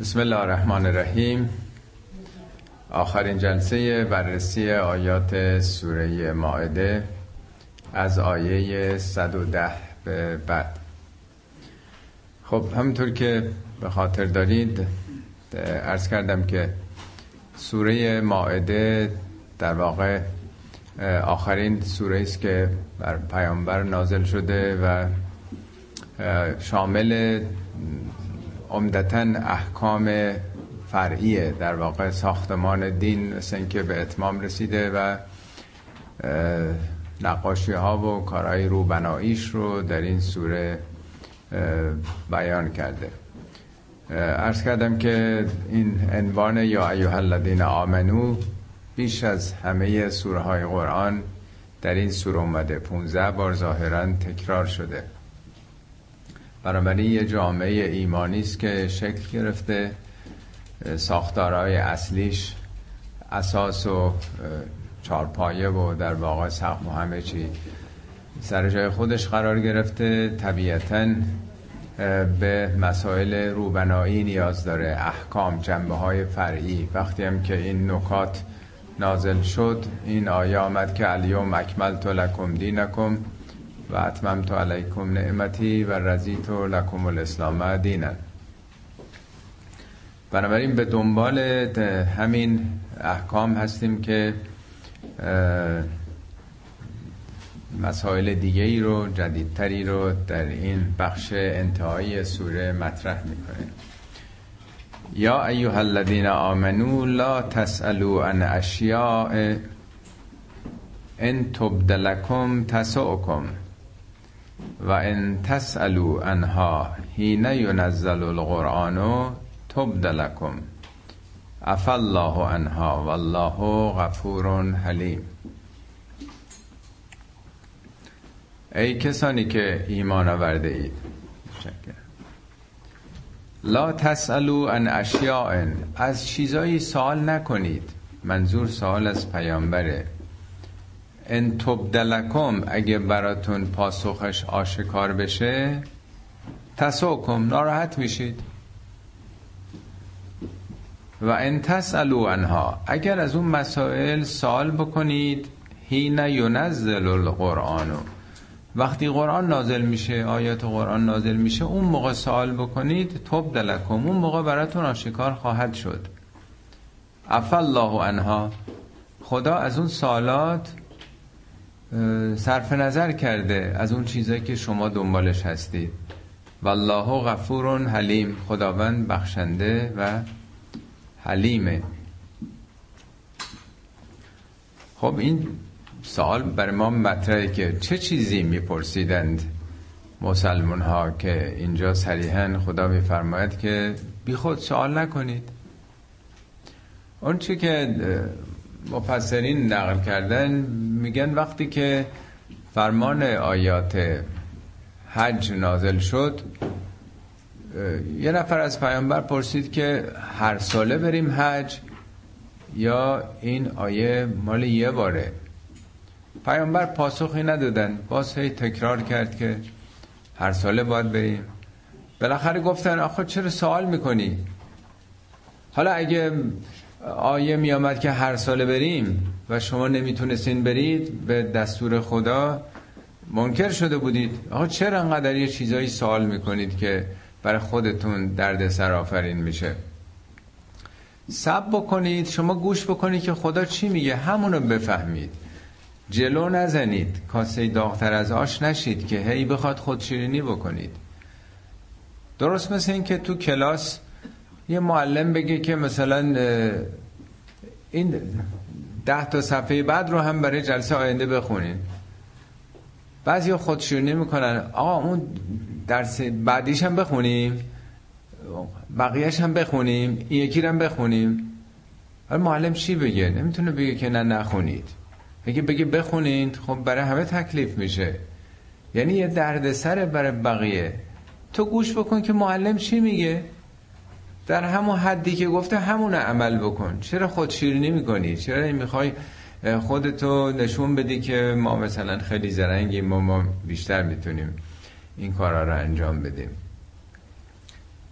بسم الله الرحمن الرحیم. آخرین جلسه بررسی آیات سوره ماعده از آیه 110 به بعد. خب همونطور که به خاطر دارید ارز کردم که سوره ماعده در واقع آخرین سوره است که بر پیامبر نازل شده و شامل عمدتا احکام فرعیه در واقع ساختمان دین مثل که به اتمام رسیده و نقاشی ها و کارهای روبناییش رو در این سوره بیان کرده. ارز کردم که این عنوان یا ایوه الذین آمنو بیش از همه سوره های قرآن در این سوره اومده. 15 بار ظاهرا تکرار شده. بنابراین یه جامعه ایمانی است که شکل گرفته ساختارهای اصلیش اساس و چارپایه و در واقع سقف و همه چی. سر جای خودش قرار گرفته طبیعتا به مسائل روبنایی نیاز داره احکام جنبه های فرعی. وقتی هم که این نکات نازل شد این آیه آمد که الیوم اکملت لکم دینکم و اتممت علیکم نعمتی و رضیت لکم الاسلام دینا. بنابراین به دنبال همین احکام هستیم که مسائل دیگه ای رو جدیدتری رو در این بخش انتهایی سوره مطرح می‌کنه یا ایها الذین آمنو لا تسالوا عن اشیاء ان تبدلکم تسؤکم. و ان تسالوا عنها حین ینزل القرآن تبدلکم عفا الله عنها والله غفور حلیم. ای کسانی که ایمان آورده اید. لا تسالو عن اشیاء. از چیزایی سوال نکنید. منظور سوال از پیامبره. ان تبدلکم اگه براتون پاسخش آشکار بشه تسوکم ناراحت میشید. و ان تسالو عنها اگر از اون مسائل سوال بکنید حین ینزل القرآن. وقتی قرآن نازل میشه آیات قرآن نازل میشه اون موقع سوال بکنید توب دلکم اون موقع براتون آشکار خواهد شد. عفا الله عنها خدا از اون سالات صرف نظر کرده از اون چیزایی که شما دنبالش هستید والله غفور حلیم. خداوند بخشنده و حلیمه. خب این سوال بر ما مطرحه که چه چیزی میپرسیدند مسلمان ها که اینجا صریحا خدا میفرماید که بی خود سوال نکنید. اون که مفسرین نقل کردن میگن وقتی که فرمان آیات حج نازل شد یه نفر از پیامبر پرسید که هر ساله بریم حج یا این آیه مال یه باره؟ پیامبر پاسخی ندادن. باز هی تکرار کرد که هر ساله باید بریم. بالاخره گفتن آخه چرا سوال می‌کنی؟ حالا اگه آیه میامد که هر ساله بریم و شما نمی‌تونستین برید به دستور خدا منکر شده بودید. آقا چرا انقدر یه چیزایی سوال می‌کنید که برای خودتون درد سر آفرین میشه؟ سب بکنید شما گوش بکنید که خدا چی میگه؟ همونو بفهمید. جلو نزنید. کاسه داغتر از آش نشید که هی بخواد خودشیرینی بکنید. درست مثل این که تو کلاس یه معلم بگه که مثلا این ده تا صفحه بعد رو هم برای جلسه آینده بخونین. بعضی خودشیرینی می‌کنن آقا اون درس بعدیش هم بخونیم بقیهش هم بخونیم این یکی هم بخونیم. ولی معلم چی بگه؟ نمی‌تونه بگه که نه نخونید. بگه بگه بخونید خب برای همه تکلیف میشه. یعنی یه دردسره برای بقیه. تو گوش بکن که معلم چی میگه؟ در همون حدی که گفته همون عمل بکن. چرا خود شیرینی می‌کنی چرا می‌خوای خودتو نشون بدی که ما مثلا خیلی زرنگیم ما, ما بیشتر می‌تونیم این کارا رو انجام بدیم؟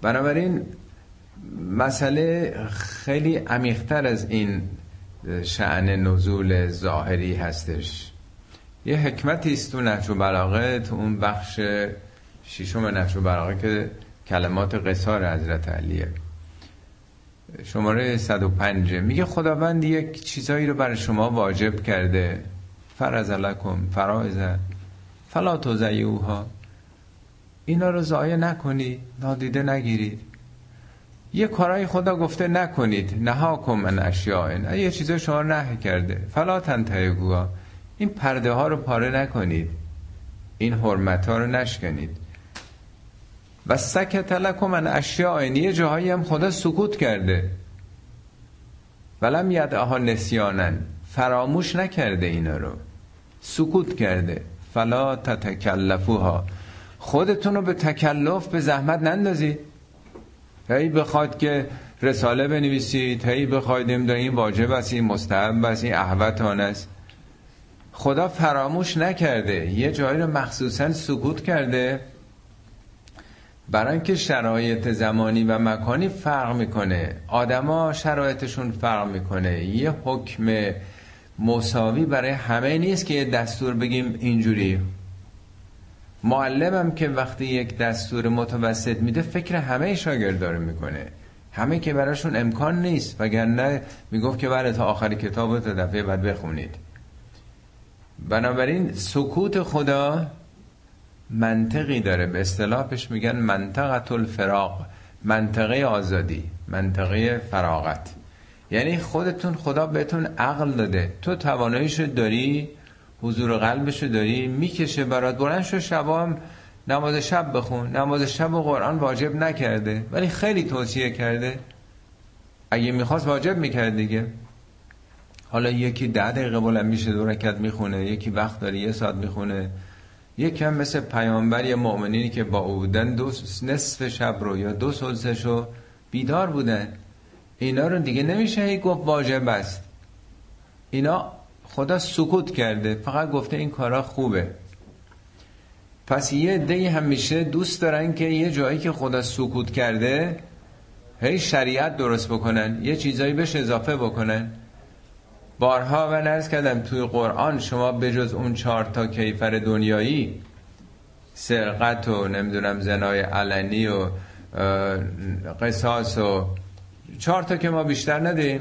بنابراین مسئله خیلی عمیقتر از این شعن نزول ظاهری هستش. یه حکمتی است تو نهج بلاغه تو اون بخش ششم نهج بلاغه که کلمات قصار حضرت علیه. شماره 105 میگه خداوند یک چیزایی رو برای شما واجب کرده. فرز لکم فرائز فلا توزیوها اینا رو ضایع نکنید نادیده نگیرید یه کارای خدا گفته نکنید. نهاکم من اشیاء یه چیزا شما نه کرده. فلا تنتهگوها این پرده ها رو پاره نکنید. این حرمت ها رو نشکنید. و سکت لکم من اشیاء یه جاهایی هم خدا سکوت کرده. ولم یدعها نسیانن فراموش نکرده اینا رو. سکوت کرده. فلا تتکلفوها. خودتون رو به تکلف به زحمت نندازید هی بخواد که رساله بنویسید هی بخواید این واجب است این مستحب است این احوتان است. خدا فراموش نکرده. یه جایی رو مخصوصا سکوت کرده. برای اینکه شرایط زمانی و مکانی فرق می‌کنه. آدما شرایطشون فرق می‌کنه. یه حکم مساوی برای همه نیست که یه دستور بگیم اینجوری. معلمم که وقتی یک دستور متوسط میده فکر همه شاگردار می‌کنه. همه که براشون امکان نیست. وگرنه می‌گفت که برای تا آخر کتاب تا دفعه بعد بخونید. بنابراین سکوت خدا منطقی داره. به اصطلاحش میگن منطقت الفراغ منطقه آزادی منطقه فراغت. یعنی خودتون خدا بهتون عقل داده. تو تواناییشو داری حضور قلبشو داری می‌کشه برات. بلند شو شبام نماز شب بخون. نماز شب و قرآن واجب نکرده. ولی خیلی توصیه کرده. اگه می‌خواست واجب می‌کرد دیگه. حالا یکی ده دقیقه بلند میشه دو رکت می‌خونه. یکی وقت داره یه ساعت می‌خونه. یکی هم مثل پیامبر یه مؤمنینی که با او بودن دو نصف شب رو یا دو سلسشو بیدار بودن. اینا رو دیگه نمیشه هی گفت واجب است. اینا خدا سکوت کرده فقط گفته این کارا خوبه. پس یه دی همیشه دوست دارن که یه جایی که خدا سکوت کرده هی شریعت درست بکنن یه چیزایی بهش اضافه بکنن. بارها و نرز کردم توی قرآن شما بجز اون چهار تا کیفر دنیایی سرقت و نمی‌دونم زنای علنی و قصاص و چهار تا که ما بیشتر ندیم.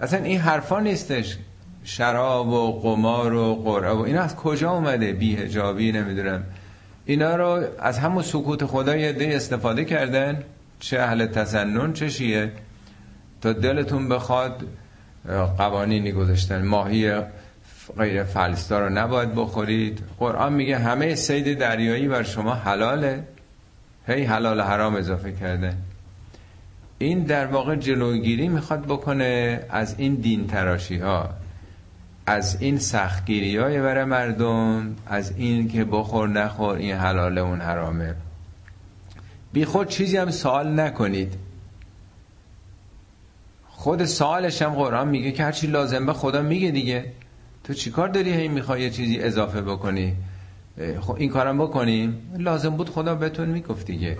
اصلا این حرفا نیستش. شراب و قمار و قرعه و اینا از کجا اومده؟ بیهجابی نمی‌دونم. اینا رو از همون سکوت خدا یه ده استفاده کردن. چه اهل تسنن چه شیه تا دلتون بخواد قوانینی گذاشتن. ماهی غیر فلسطا رو نباید بخورید. قرآن میگه همه سید دریایی بر شما حلاله. هی حلال حرام اضافه کردن این در واقع جلوگیری می‌خواد بکنه از این دین تراشی ها از این سختگیری های برای مردم از این که بخور نخور این حلاله اون حرامه. بی خود چیزی هم سوال نکنید. خود سوالش هم قرآن میگه که هرچی لازم به خدا میگه دیگه. تو چیکار داری هی می‌خوای یه چیزی اضافه بکنی؟ خب این کارم بکنیم؟ لازم بود خدا بهتون می‌گفت دیگه.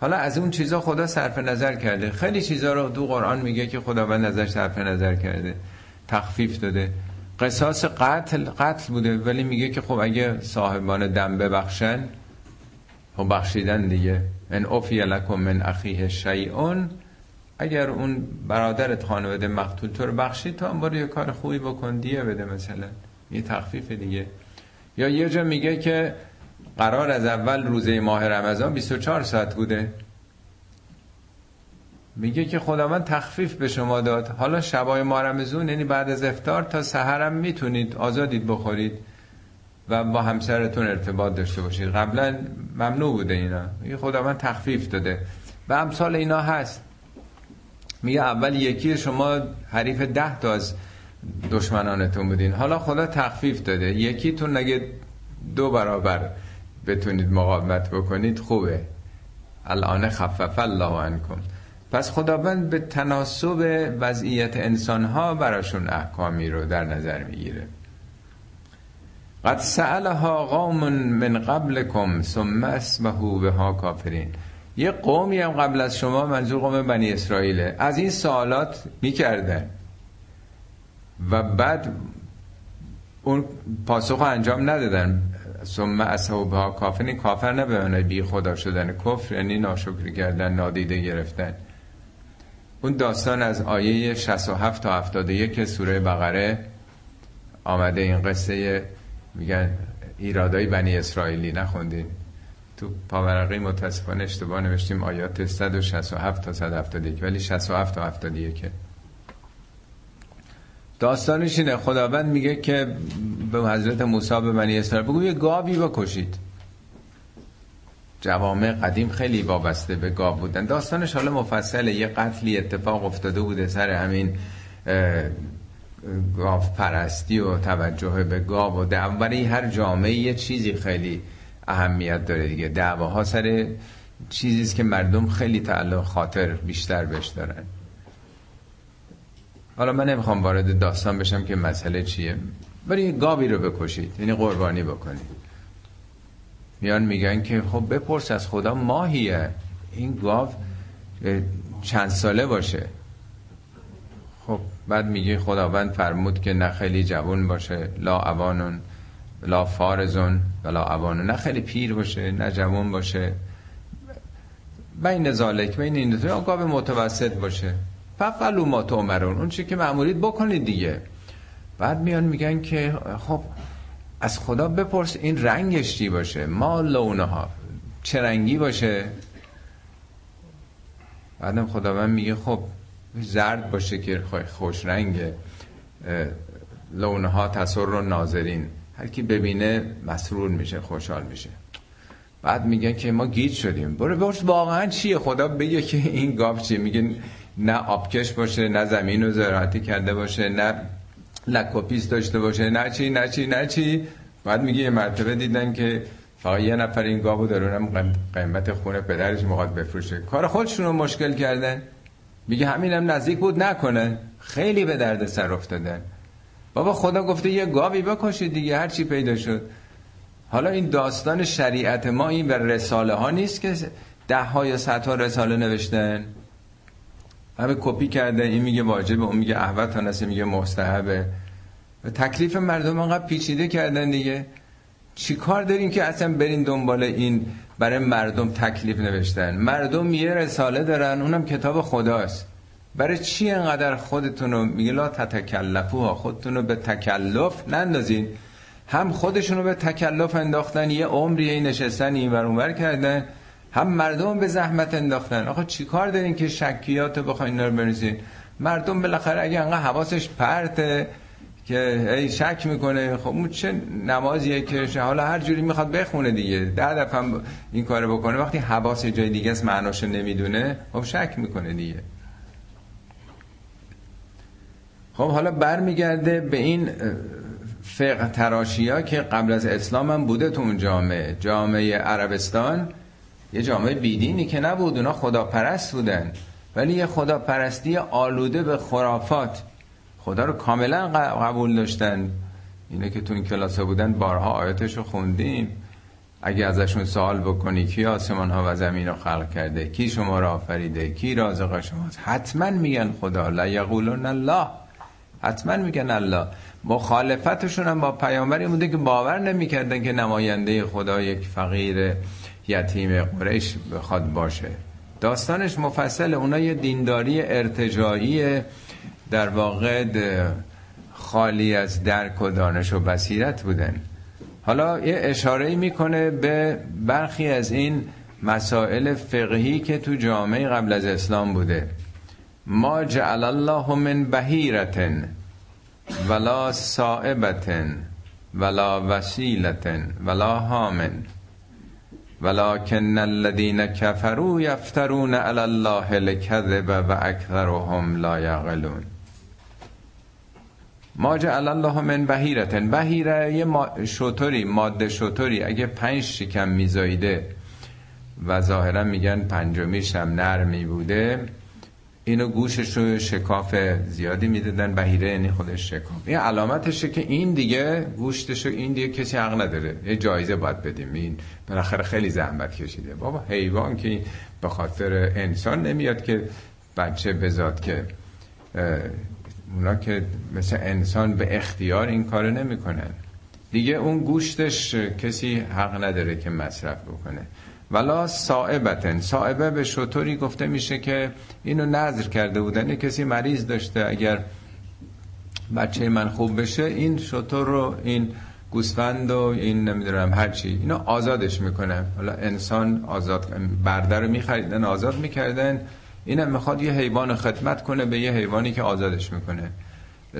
حالا از اون چیزا خدا صرف نظر کرده. خیلی چیزا رو دو قرآن میگه که خدا به نظر صرف نظر کرده. تخفیف داده. قصاص قتل قتل بوده ولی میگه که خب اگه صاحبان دم ببخشن خب بخشیدن دیگه. ان اوفی لکم من اخیه شیئون. اگر اون برادرت خانواده مقتول تو رو بخشید تو هم یه کار خوبی بکن دیه بده مثلا. یه تخفیف دیگه. یا یه جا میگه که قرار از اول روزه ماه رمضان 24 ساعت بوده. میگه که خداوند تخفیف به شما داد. حالا شبای ماه رمضان یعنی بعد از افتار تا سحرم می‌تونید آزادید بخورید و با همسرتون ارتباط داشته باشید. قبلا ممنوع بوده اینا. میگه خداوند تخفیف داده. و امثال اینا هست. میگه اول یکی شما حریف ده تا از دشمنانتون بودین. حالا خدا تخفیف داده. یکیتون نگه دو برابر بتونید مقاومت بکنید خوبه. الان خفف الله عنکم. پس خداوند به تناسب وضعیت انسانها براشون احکامی رو در نظر می‌گیره. قد سألها قوم من قبلكم ثم اسمهو بها کافرین. یه قومی هم قبل از شما منظور قوم بنی اسرائیله. از این سوالات می‌کردن و بعد اون پاسخ انجام ندادن. ثم اصحابها کافر کافر نه بی خدا شدن. کفر یعنی ناشکری کردن نادیده گرفتن. اون داستان از آیه 67 تا 71 سوره بقره آمده. این قصه میگن ایرادای بنی اسرائیلی. نخوندین. تو پاورقی متاسفانه اشتباه نوشتیم. آیات 167 تا 171 ولی 67 تا 71 داستانش اینه. خداوند میگه که به حضرت موسی به بنی اسرائیل بگو یه گاوی بکشید. جوامع قدیم خیلی وابسته به گاو بودن. داستانش حالا مفصله. یه قتلی اتفاق افتاده بوده سر همین گاو پرستی و توجه به گاو و برای هر جامعه یه چیزی خیلی اهمیت داره دیگه. دعواها سر چیزیست که مردم خیلی تعلق خاطر بیشتر بهش دارن. حالا من نمی‌خوام وارد داستان بشم که مسئله چیه. ولی گاوی رو بکشید. یعنی قربانی بکنید. میان میگن که خب بپرس از خدا ماهیه. این گاو چند ساله باشه. خب بعد میگه خداوند فرمود که نه خیلی جوان باشه لا اوانون. لا فارزون ولا اوانون نه خیلی پیر باشه نه جوان باشه. بین ذالک بین این دو گاو متوسط باشه. فقلو ما تو اون چی که معمولید بکنید دیگه. بعد میان میگن که خب از خدا بپرس این رنگش چی باشه؟ ما لونها. چه رنگی باشه؟ بعدم خداوند میگه خب زرد باشه که خوش رنگه. لونها تسر الناظرین. هر کی ببینه مسرور میشه خوشحال میشه. بعد میگن که ما گیج شدیم. برو بپرس واقعا چیه؟ خدا بگه که این گاو چیه. میگه نه آبکش باشه نه زمین رو زراعتی کرده باشه نه لک و پیس داشته باشه نه چی نه چی نه چی. بعد میگه یه مرتبه دیدن که فقط یه نفر این گاوو دارونم قیمت خونه پدرش می‌خواد بفروشه. کار خودشون رو مشکل کردن. میگه همینم نزدیک بود نکنه. خیلی به درد سر افتادن. بابا خدا گفته یه گاوی بکشید دیگه هر چی پیدا شد. حالا این داستان شریعت ما این و رساله ها نیست که ده ها یا صد ها رساله نوشتن. همه کپی کرده این میگه واجبه اون میگه احوت نسی میگه مستحبه. و تکلیف مردم انقدر پیچیده کردن دیگه. چی کار دارین که اصلا برین دنبال این برای مردم تکلیف نوشتن؟ مردم یه رساله دارن اونم کتاب خداست. برای چی انقدر خودتونو میگه لا تتکلفوها؟ خودتونو به تکلف نندازین. هم خودشونو به تکلف انداختن یه عمری نشستن این ور کردن هم مردم به زحمت انداختن. آخه چیکار دارین که شکیات بخواین رو بنویسین؟ مردم بالاخره اگه انقدر حواسش پرته که ای شک می‌کنه خب چه نمازیه که حالا هر جوری می‌خواد بخونه دیگه. ده دفعه این کارو بکنه. وقتی حواس جای دیگه است معناشو نمی‌دونه خب شک می‌کنه دیگه. خب حالا برمیگرده به این فقه تراشی ها که قبل از اسلام هم بوده تو اون جامعه. جامعه عربستان یه جامعه بیدینی که نبود اونا خداپرست بودن. ولی یه خداپرستی آلوده به خرافات. خدا رو کاملا قبول داشتن. اینه که تو این کلاس بودن بارها آیاتش رو خوندیم. اگه ازشون سوال بکنی کی آسمان ها و زمین رو خلق کرده؟ کی شما رو آفریده؟ کی رازق شماست؟ حتما میگن خدا. لا یقولون الله. حتما میگن الله. مخالفتشون هم با پیامبری بوده که باور نمی‌کردن که نماینده خدا یک فقیر یتیم قریش بخواد باشه. داستانش مفصل اونا یه دینداری ارتجایی در واقع خالی از درک و دانش و بصیرت بودن. حالا یه اشاره می‌کنه به برخی از این مسائل فقهی که تو جامعه قبل از اسلام بوده. ما جعل الله من بهیرتن ولا صائبتن ولا وسیلتن ولا هامن ولكن الذين كفروا يفترون على الله الكذب و اکثرهم لا یعقلون. ما جعل الله من بهیرتن. بهیره یه شطوری ماده شطوری. اگه پنج شکم میزایده و ظاهرا میگن پنجمیش هم نرمی بوده اینو گوشش رو شکاف زیادی می‌دادن بهیره یعنی خودش شکاف. این علامتشه که این دیگه گوشتش این دیگه کسی حق نداره. یه جایزه باید بدیم. این بالاخره خیلی زحمت کشیده. بابا حیوان که به خاطر انسان نمیاد که بچه بزاد که اونا که مثل انسان به اختیار این کارو نمی‌کنن. دیگه اون گوشتش کسی حق نداره که مصرف بکنه. ولا صائبتن. صائبه به شطوری گفته میشه که اینو نظر کرده بودن. کسی مریض داشته اگر بچه من خوب بشه این شطور رو این گوسفند و این نمی‌دونم هرچی اینو آزادش می‌کنه حالا انسان آزاد برده رو میخریدن آزاد می‌کردن. اینم می‌خواد یه حیوان خدمت کنه به یه حیوانی که آزادش می‌کنه.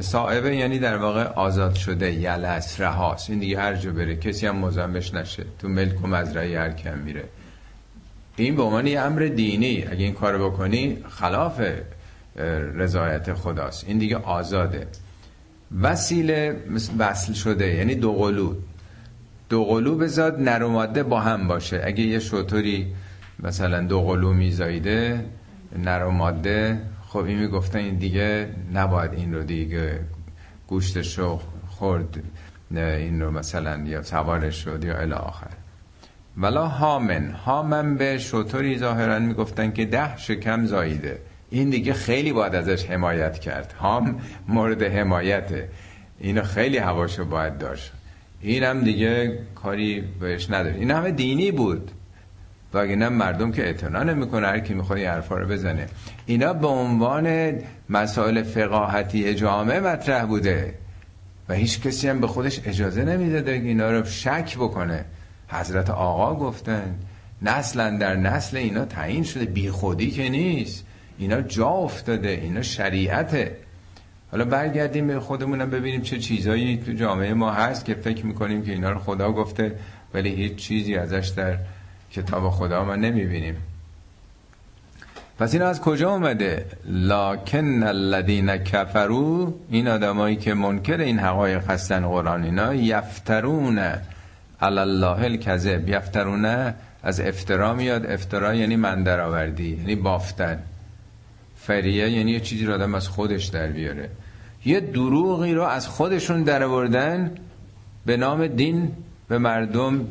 صاحبه یعنی در واقع آزاد شده یلس رهاست. این دیگه هر جا بره کسی هم مزمش نشه. تو ملک و مزرعه هر کم میره. این به عنوان یه امر دینی. اگه این کار بکنی خلاف رضایت خداست. این دیگه آزاده. وسیله وصل شده یعنی دو قلو. دو قلو بزاد نر با هم باشه. اگه یه شطوری مثلا دو قلو میزایده نر و ماده خب این می‌گفتن این دیگه نباید این رو دیگه گوشتش رو خورد این رو مثلا یا سوارش شد یا الی آخر. ولا هامن هامن به شطوری ظاهرا می‌گفتن که ده شکم زاییده. این دیگه خیلی باید ازش حمایت کرد. هام مورد حمایته. اینو خیلی هواشو باید داشت. اینم دیگه کاری بهش نداره این همه دینی بود. واگه مردم که اعتنا نمی‌کنه هر کی می‌خواد این حرفا رو بزنه. اینا به عنوان مسائل فقاهتی جامعه مطرح بوده. و هیچ کسی هم به خودش اجازه نمی‌داده اینا رو شک بکنه. حضرت آقا گفتن نسلا در نسل اینا تعیین شده. بی خودی که نیست. اینا جا افتاده. اینا شریعته. حالا برگردیم به خودمونم ببینیم چه چیزایی تو جامعه ما هست که فکر می‌کنیم که اینا رو خدا گفته ولی هیچ چیزی ازش در کتاب خدا ما نمی‌بینیم. پس این از کجا اومده؟ لاکن الذین کفرو این آدمایی که منکر این حقایق هستن قرآن اینا یفترون علی الله الکذب. یفترون از افترا میاد. افترا یعنی من درآوردی یعنی بافتن. فریه یعنی یه چیزی رو آدم از خودش در بیاره. یه دروغی رو از خودشون در به نام دین به مردم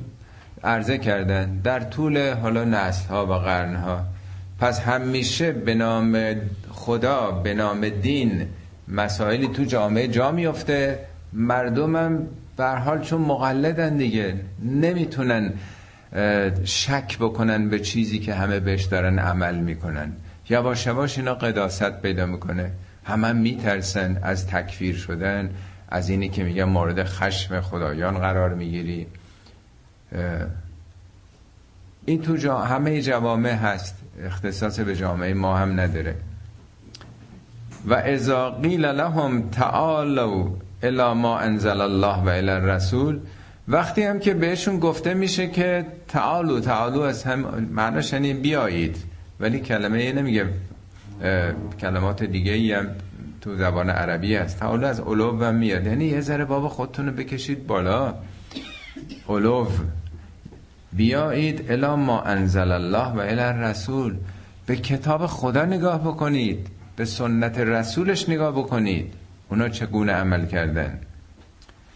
عرضه کردن در طول حالا نسل ها و قرن ها پس همیشه به نام خدا به نام دین مسائلی تو جامعه جا میفته مردمم بر حال چون مقلدن دیگه نمی‌تونن شک بکنن به چیزی که همه بهش دارن عمل می‌کنن. یواش یواش اینا قداست پیدا می‌کنه. همه هم میترسن از تکفیر شدن از اینی که میگن مورد خشم خدایان قرار می‌گیری. این تو جا همه جوامع هست. اختصاص به جامعه ما هم نداره. و اذا قیل لهم تعالوا الا ما انزل الله و الى الرسول وقتی هم که بهشون گفته میشه که تعالو تعالو از هم معناش یعنی بیایید. ولی کلمه نمیگه کلمات دیگه ای هم تو زبان عربی هست. تعالو از علو و میاد. یعنی یه ذره بابا خودتون رو بکشید بالا. علو. بیایید الا ما انزل الله و الی الرسول. به کتاب خدا نگاه بکنید. به سنت رسولش نگاه بکنید. اونا چگونه عمل کردن؟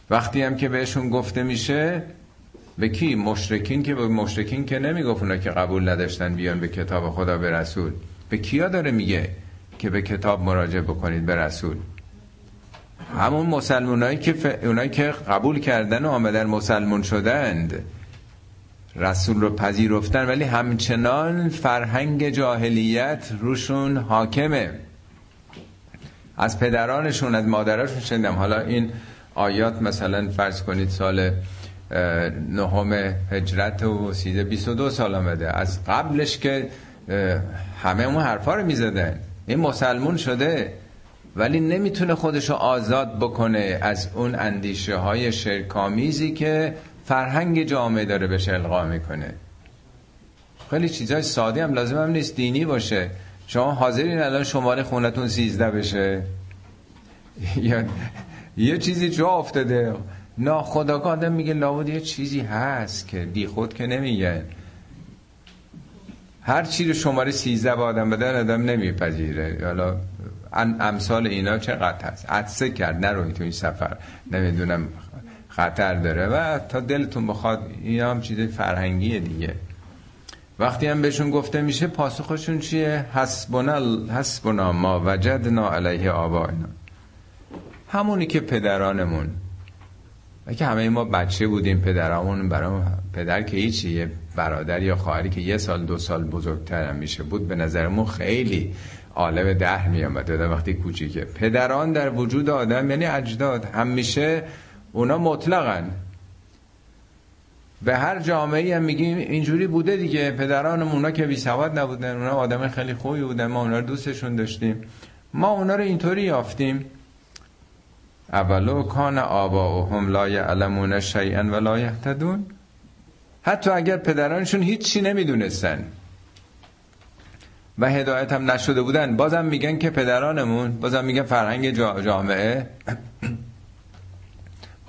وقتی هم که بهشون گفته میشه به کی؟ مشرکین که به مشرکین که نمی‌گفت اونا که قبول نداشتن بیان به کتاب خدا به رسول. به کیا داره میگه که به کتاب مراجعه بکنید به رسول؟ همون مسلمانایی که ف... اونایی که قبول کردن و آمدن مسلمون شدند. رسول رو پذیرفتن ولی همچنان فرهنگ جاهلیت روشون حاکمه. از پدرانشون از مادرانشون شنیدم. حالا این آیات مثلا فرض کنید سال نهم هجرت و سیده 22 سال آمده. از قبلش که همه اون حرفا رو می‌زدن. این مسلمون شده ولی نمی‌تونه خودشو آزاد بکنه از اون اندیشه های شرکامیزی که فرهنگ جامعه داره بهش القا می‌کنه. خیلی چیزای ساده هم لازم هم نیست دینی باشه. شما حاضرین الان شماره خونتون سیزده بشه. یا یه چیزی جا افتاده. ناخداگاه آدم میگه لابد یه چیزی هست که بی خود که نمیگه. هر چی رو شماره 13 به آدم بدن آدم نمیپذیره. حالا امثال اینا چقدر هست؟ عدسه کرد. نروید تو این سفر. نمی‌دونم. خطر داره و تا دلتون بخواد اینا هم چیز فرهنگیه دیگه. وقتی هم بهشون گفته میشه پاسخشون چیه؟ حسبنا حسبنا ما وجدنا علیه آبائنا. همونی که پدرانمون. که همه ما بچه بودیم پدرامون برای پدر که هیچیه برادر یا خواهری که یه سال دو سال بزرگتر هم میشه بود به نظرمون خیلی عالم ده می آمد وقتی کوچیکه. پدران در وجود آدم یعنی اجداد. همیشه اونا مطلقن. به هر جامعه هم میگیم اینجوری بوده دیگه. پدران اونا که بی سواد نبودن. اونا آدم خیلی خوبی بودن. ما اونا رو دوستشون داشتیم. ما اونا رو اینطوری یافتیم. اولو کان هم لا یعلمون شیئا و لا یهتدون. حتی اگر پدرانشون هیچی نمی‌دونستن. و هدایت هم نشده بودن. بازم میگن که پدرانمون بازم میگن فرهنگ جامعه.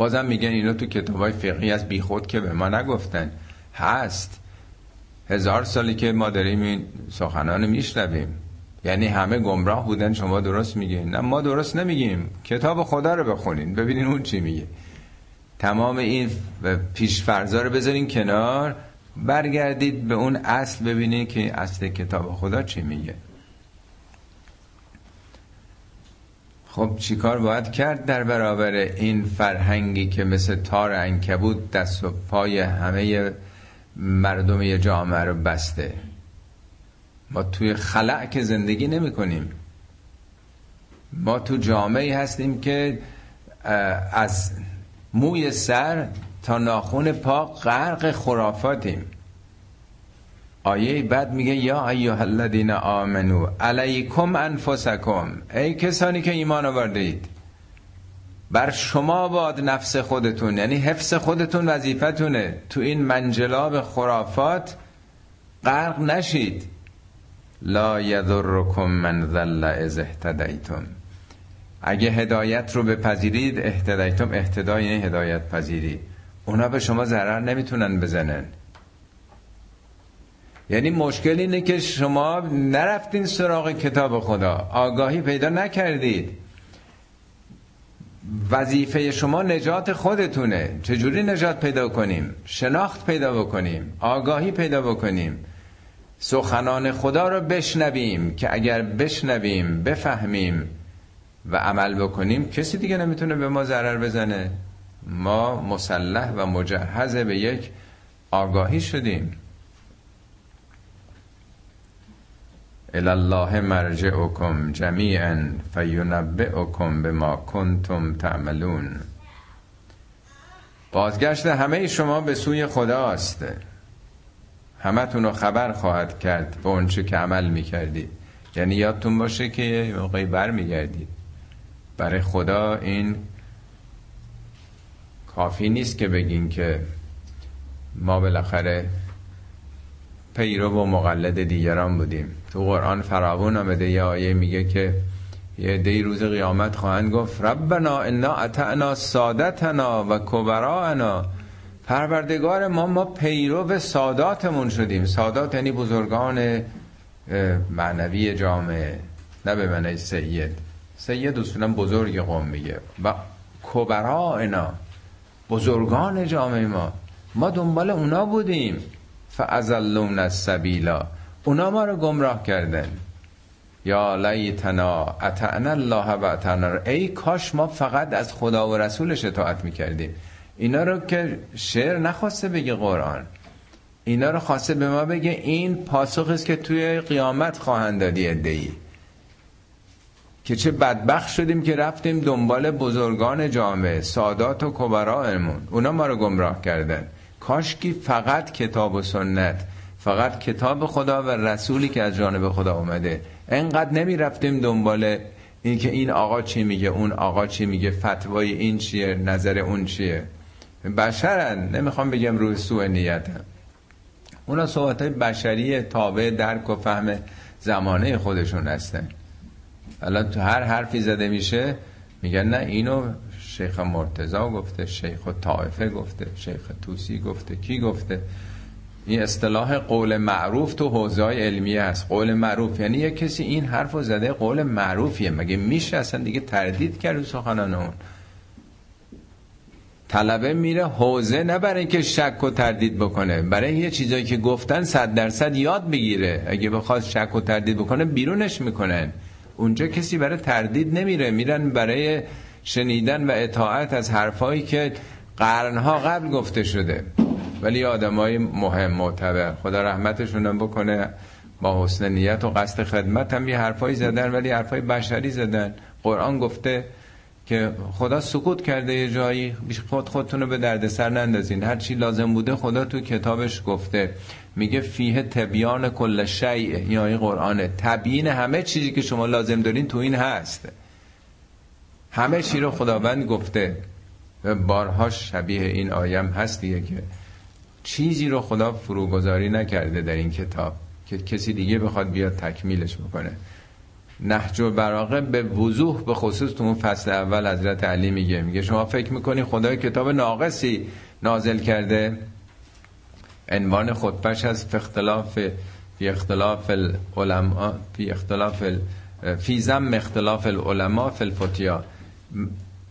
بازم میگن اینا تو کتاب های فقهی از بیخود که به ما نگفتن. هست. هزار سالی که ما داریم این سخنان میشنویم. یعنی همه گمراه بودن شما درست میگین. نه ما درست نمیگیم. کتاب خدا رو بخونین. ببینین اون چی میگه. تمام این پیشفرزا رو بذارین کنار. برگردید به اون اصل ببینید که اصل کتاب خدا چی میگه. خب چیکار باید کرد در برابر این فرهنگی که مثل تار انکبود دست و پای همه مردم جامعه رو بسته؟ ما توی خلع که زندگی نمی کنیم. ما تو جامعه هستیم که از موی سر تا ناخون پا غرق خرافاتیم. آیه بعد میگه یا ایها الذین آمنو علیکم انفسکم. ای کسانی که ایمان آورده بر شما باد نفس خودتون یعنی حفظ خودتون وظیفتونه. تو این منجلاب خرافات غرق نشید. لا یضرکم من ذل از اهتدیتم. اگه هدایت رو بپذیرید اهتدیتم اهتدای یعنی هدایت پذیری. اونا به شما ضرر نمی‌تونن بزنن. یعنی مشکل اینه که شما نرفتین سراغ کتاب خدا. آگاهی پیدا نکردید. وظیفه شما نجات خودتونه. چجوری نجات پیدا کنیم؟ شناخت پیدا بکنیم. آگاهی پیدا بکنیم. سخنان خدا رو بشنویم که اگر بشنویم بفهمیم و عمل بکنیم کسی دیگه نمی‌تونه به ما ضرر بزنه. ما مسلح و مجهز به یک آگاهی شدیم. الله مرجعکم جمیعا فینبئکم بما کنتم تعملون. بازگشت همه شما به سوی خداست. همه رو خبر خواهد کرد به اونچه که عمل می‌کردید یعنی یادتون باشه که موقعی بر میگردید برای خدا این کافی نیست که بگین که ما بالاخره پیرو و مقلد دیگران بودیم. تو قرآن فراوون آمده یه آیه میگه که یه دی روز قیامت خواهند گفت ربنا انا اتعنا سادتنا و کبرانا پروردگار ما ما پیرو ساداتمون شدیم. سادات یعنی بزرگان معنوی جامعه نه به معنی سید. سید اصولا بزرگ قوم میگه. و کبرانا بزرگان جامعه ما. ما دنبال اونا بودیم. فازلون السبیلا اونا ما رو گمراه کردن. یا لیتنا اتعنا الله و اتعنا ای کاش ما فقط از خدا و رسولش اطاعت می‌کردیم. اینا رو که شعر نخواسته بگه قرآن. اینا رو خواسته به ما بگه این پاسخ است که توی قیامت خواهند دادی ادهی که چه بدبخت شدیم که رفتیم دنبال بزرگان جامعه سادات و کبرایمون اونا ما رو گمراه کردن. کاشکی فقط کتاب و سنت فقط کتاب خدا و رسولی که از جانب خدا اومده. انقدر نمی رفتیم دنبال این که این آقا چی میگه اون آقا چی میگه فتوای این چیه نظر اون چیه. بشرن نمی‌خوام بگم روی سوء نیتم اونا صحبت های بشری تابع درک و فهم زمانه خودشون هستن. الان تو هر حرفی زده میشه میگن نه اینو شیخ مرتزا گفته شیخ طائفه گفته شیخ توسی گفته. کی گفته؟ این اصطلاح قول معروف تو حوزه علمیه هست. قول معروف یعنی یه کسی این حرف رو زده قول معروفیه. مگه میشه اصلا دیگه تردید کرد سخنان اون؟ طلبه میره حوزه نه برای اینکه شک و تردید بکنه. برای یه چیزایی که گفتن صد درصد یاد بگیره. اگه بخواد شک و تردید بکنه بیرونش می‌کنن. اونجا کسی برای تردید نمیره. میرن برای شنیدن و اطاعت از حرفایی که قرنها قبل گفته شده. ولی های مهم معتبر. خدا رحمتشون بکنه. با حسن نیت و قصد خدمت هم یه حرفایی زدن ولی حرفای بشری زدن. قرآن گفته که خدا سکوت کرده یه جایی. خود خودتون رو به دردسر نندازین. هر چی لازم بوده خدا تو کتابش گفته. میگه فیه تبیان کل شیء. یا این قرآنه تبیین همه چیزی که شما لازم دارین تو این هست. همه چی رو خداوند گفته. و بارها شبیه این آیم هست دیگه که چیزی رو خدا فروگذاری نکرده در این کتاب که کسی دیگه بخواد بیاد تکمیلش بکنه. نهج و براغه به وضوح به خصوص تو اون فصل اول حضرت علی میگه. میگه شما فکر می‌کنی خدای کتاب ناقصی نازل کرده؟ عنوان خطبش از اختلاف فی اختلاف العلماء فی اختلاف فی زم اختلاف العلماء فی الفتیا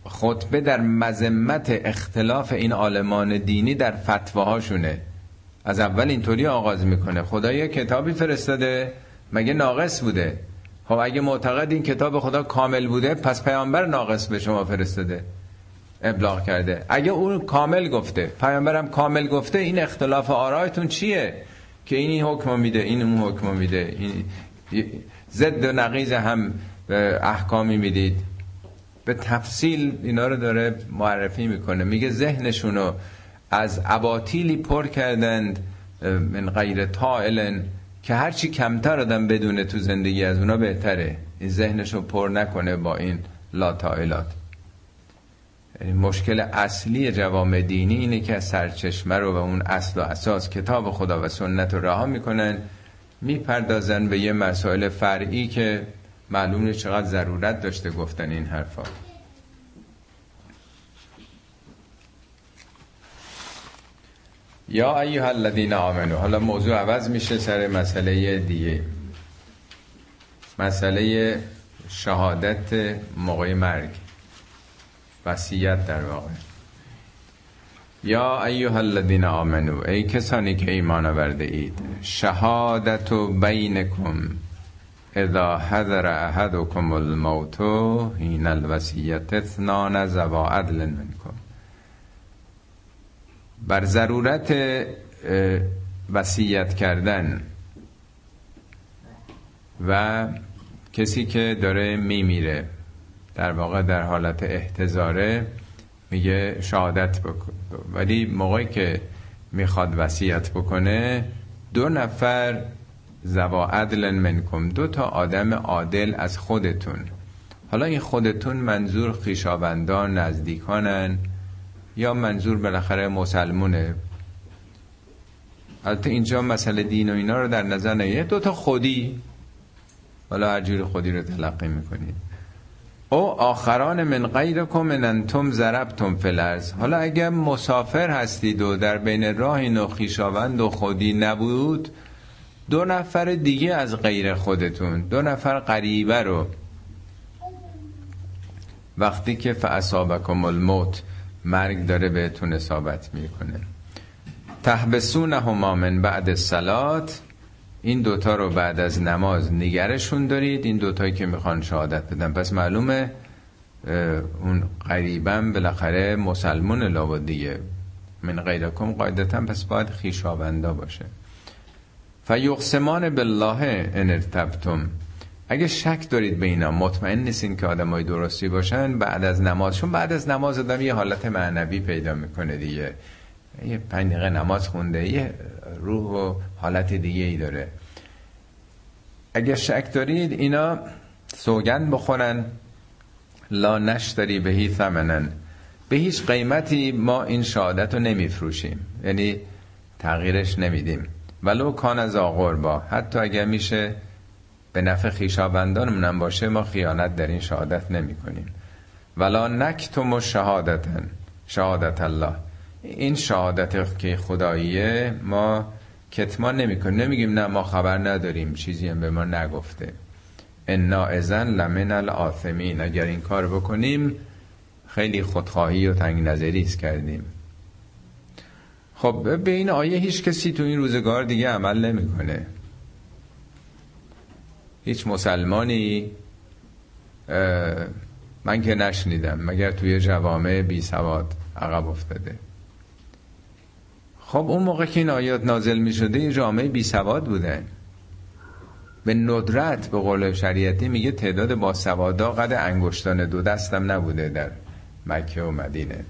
خطبه در مذمت اختلاف این عالمان دینی در فتواهاشونه. از اول اینطوری آغاز می‌کنه. خدا یه کتابی فرستاده مگه ناقص بوده؟ خب اگه معتقد این کتاب خدا کامل بوده پس پیامبر ناقص به شما فرستاده. ابلاغ کرده. اگه اون کامل گفته پیامبرم کامل گفته این اختلاف آرایتون چیه؟ که این این حکم میده این اون حکم میده. این ضد و نقیز هم احکامی می‌دید. به تفصیل اینا رو داره معرفی می‌کنه. میگه ذهنشونو از اباطیلی پر کردند من غیر طائلن که هرچی کمتر آدم بدونه تو زندگی از اونا بهتره. این ذهنشو پر نکنه با این لاتائلات. یعنی مشکل اصلی جوام دینی اینه که سرچشمه رو و اون اصل و اساس کتاب خدا و سنت رو رها می‌کنن می‌پردازن به یه مسائل فرعی که معلوم نیست چقدر ضرورت داشته گفتن این حرفا. یا ایها الذین آمنو حالا موضوع عوض میشه سر مسئله دیگه. مسئله شهادت موقع مرگ. وصیت در واقع. یا ایها الذین آمنو ای کسانی که ایمان آورده اید شهادت بینکم. اذا حضر احدکم الموت حین الوصیت اثنان زوا عدل منکم. بر ضرورت وصیت کردن و کسی که داره میمیره در واقع در حالت احتضاره میگه شهادت بکن. ولی موقعی که می‌خواد وصیت بکنه دو نفر زوا عدل منکم دو تا آدم عادل از خودتون. حالا این خودتون منظور خیشاوندان نزدیکانن یا منظور بالاخره مسلمونه؟ البته اینجا مسئله دین و اینا رو در نظر نگیره دو تا خودی. حالا هر خودی رو تلقی می‌کنید. او آخران من غیرکم من انتم ضربتم فلرز حالا اگر مسافر هستید و در بین راه و خیشاوند و خودی نبود دو نفر دیگه از غیر خودتون دو نفر قریبه رو. وقتی که فعصابکم الموت مرگ داره بهتون اصابت می‌کنه. تحبسون هما من بعد سلات این دوتا رو بعد از نماز نگرشون دارید. این دوتایی که می‌خوان شهادت بدن. پس معلومه اون قریبا بالاخره مسلمون لابد دیگه من غیرکم قاعدتا پس باید خیشاوندا باشه. فیقسمان بالله ان ارتبتم اگه شک دارید به اینا مطمئن نیستین که آدمای درستی باشن بعد از نمازشون بعد از نماز آدم یه حالت معنوی پیدا می‌کنه دیگه. یه پنج دقیقه نماز خونده یه روح و حالت دیگه ای داره. اگه شک دارید اینا سوگند بخورن. لا نشتری بهی ثمنن. به هیچ قیمتی ما این شهادت رو نمیفروشیم. یعنی تغییرش نمیدیم. ولو کان از با حتی اگر میشه به نفع خیشابندانمونم باشه ما خیانت در این شهادت نمی کنیم ولا نکتم و شهادتن شهادت الله. این شهادت که خداییه ما کتمان نمی‌کنیم. نمیگیم نه ما خبر نداریم. چیزی هم به ما نگفته. انا ازن لمن الآثمین. اگر این کار بکنیم خیلی خودخواهی و تنگ نظری کردیم. خب به این آیه هیچ کسی تو این روزگار دیگه عمل نمی‌کنه. هیچ مسلمانی من که نشنیدم مگر توی جوامع بی سواد عقب افتاده. خب اون موقع که این آیات نازل می شده جامعه بی سواد بودن. به ندرت به قول شریعتی میگه تعداد با سوادا قد انگشتان دو دستم نبوده در مکه و مدینه.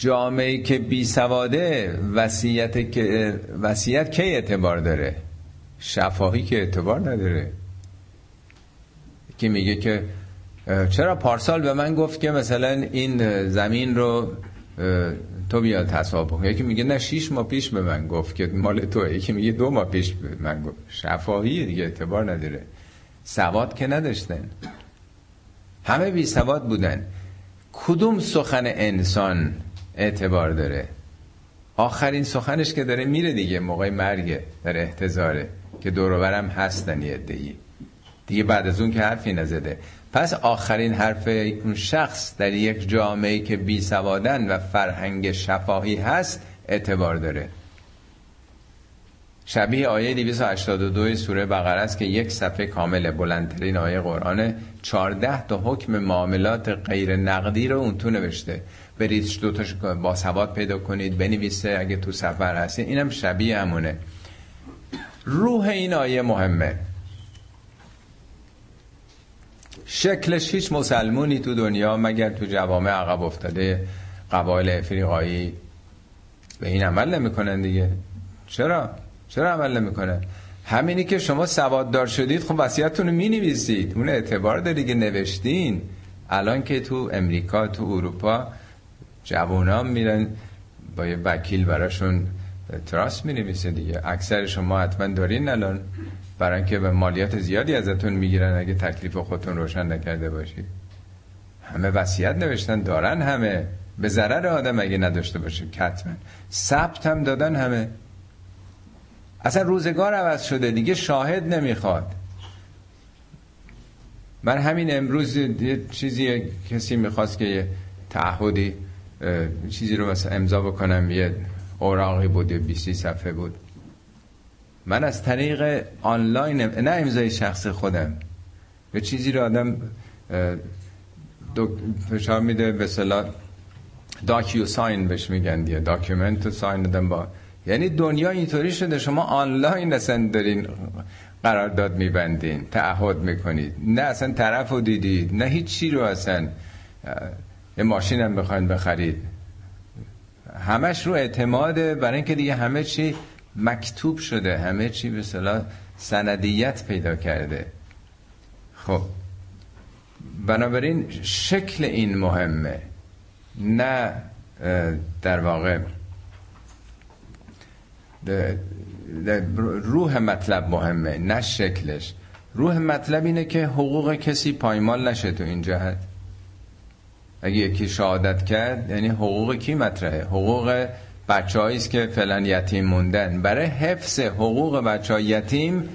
جامعه که بی سواده وسیعت که وسیعت کی اعتبار داره؟ شفاهی که اعتبار نداره. که میگه که چرا پارسال به من گفت که مثلا این زمین رو تو بیا تصابه یکی میگه نه شیش ماه پیش به من گفت که مال تو یکی میگه دو ماه پیش به من گفت. شفاهی دیگه اعتبار نداره. سواد که نداشتن. همه بی سواد بودن. کدوم سخن انسان اعتبار داره. آخرین سخنش که داره میره دیگه موقع مرگه در احتضاره که دوروبرم هستن یه ای دیگه بعد از اون که حرفی نزده. پس آخرین حرف اون شخص در یک جامعه که بی سوادن و فرهنگ شفاهی هست اعتبار داره. شبیه آیه 282 سوره بقره است که یک صفحه کامل بلندترین آیه قرآن 14 تا حکم معاملات غیر نقدی رو اون تو نوشته. برید دوتاش با سواد پیدا کنید بنویسه اگه تو سفر هستید اینم شبیه همونه. روح این آیه مهمه. شکلش هیچ مسلمونی تو دنیا مگر تو جوامع عقب افتاده قبایل افریقایی. به این عمل نمی‌کنن دیگه. چرا؟ چرا عمل نمی‌کنه همینی که شما سواددار شدید خب وصیتتون رو می‌نویسید. اون اعتبار داری که نوشتین. الان که تو امریکا تو اروپا جوانان میرن با یه وکیل براشون تراست می نویسه دیگه. اکثر شما حتما دارین الان برای اینکه به مالیات زیادی ازتون می‌گیرن اگه تکلیف خودتون روشن نکرده باشید. همه وصیت نوشتن دارن همه. به ضرر آدم اگه نداشته باشه کتمن ثبت هم دادن همه. اصلا روزگار عوض شده دیگه شاهد نمی‌خواد. من همین امروز یه چیزی کسی می‌خواست که یه تعهدی چیزی رو مثلا امضا بکنم یه اوراقی بود یه 20 صفحه بود. من از طریق آنلاین نه امضای شخص خودم. یه چیزی رو آدم فشار میده به اصطلاح DocuSign بهش میگن دیگه document sign دادم با یعنی دنیا اینطوری شده شما آنلاین اصلا دارین قرارداد میبندین تعهد می‌کنید. نه اصلا طرف رو دیدید نه هیچ چی رو اصلا. یه ماشین هم بخواین بخرید. همش رو اعتماده برای اینکه دیگه همه چی مکتوب شده همه چی به اصطلاح سندیت پیدا کرده. خب. بنابراین شکل این مهمه نه در واقع روح مطلب مهمه نه شکلش. روح مطلب اینه که حقوق کسی پایمال نشه تو این جهت. اگه یکی شهادت کرد یعنی حقوق کی مطرحه؟ حقوق بچه است که فعلا یتیم موندن. برای حفظ حقوق بچه یتیم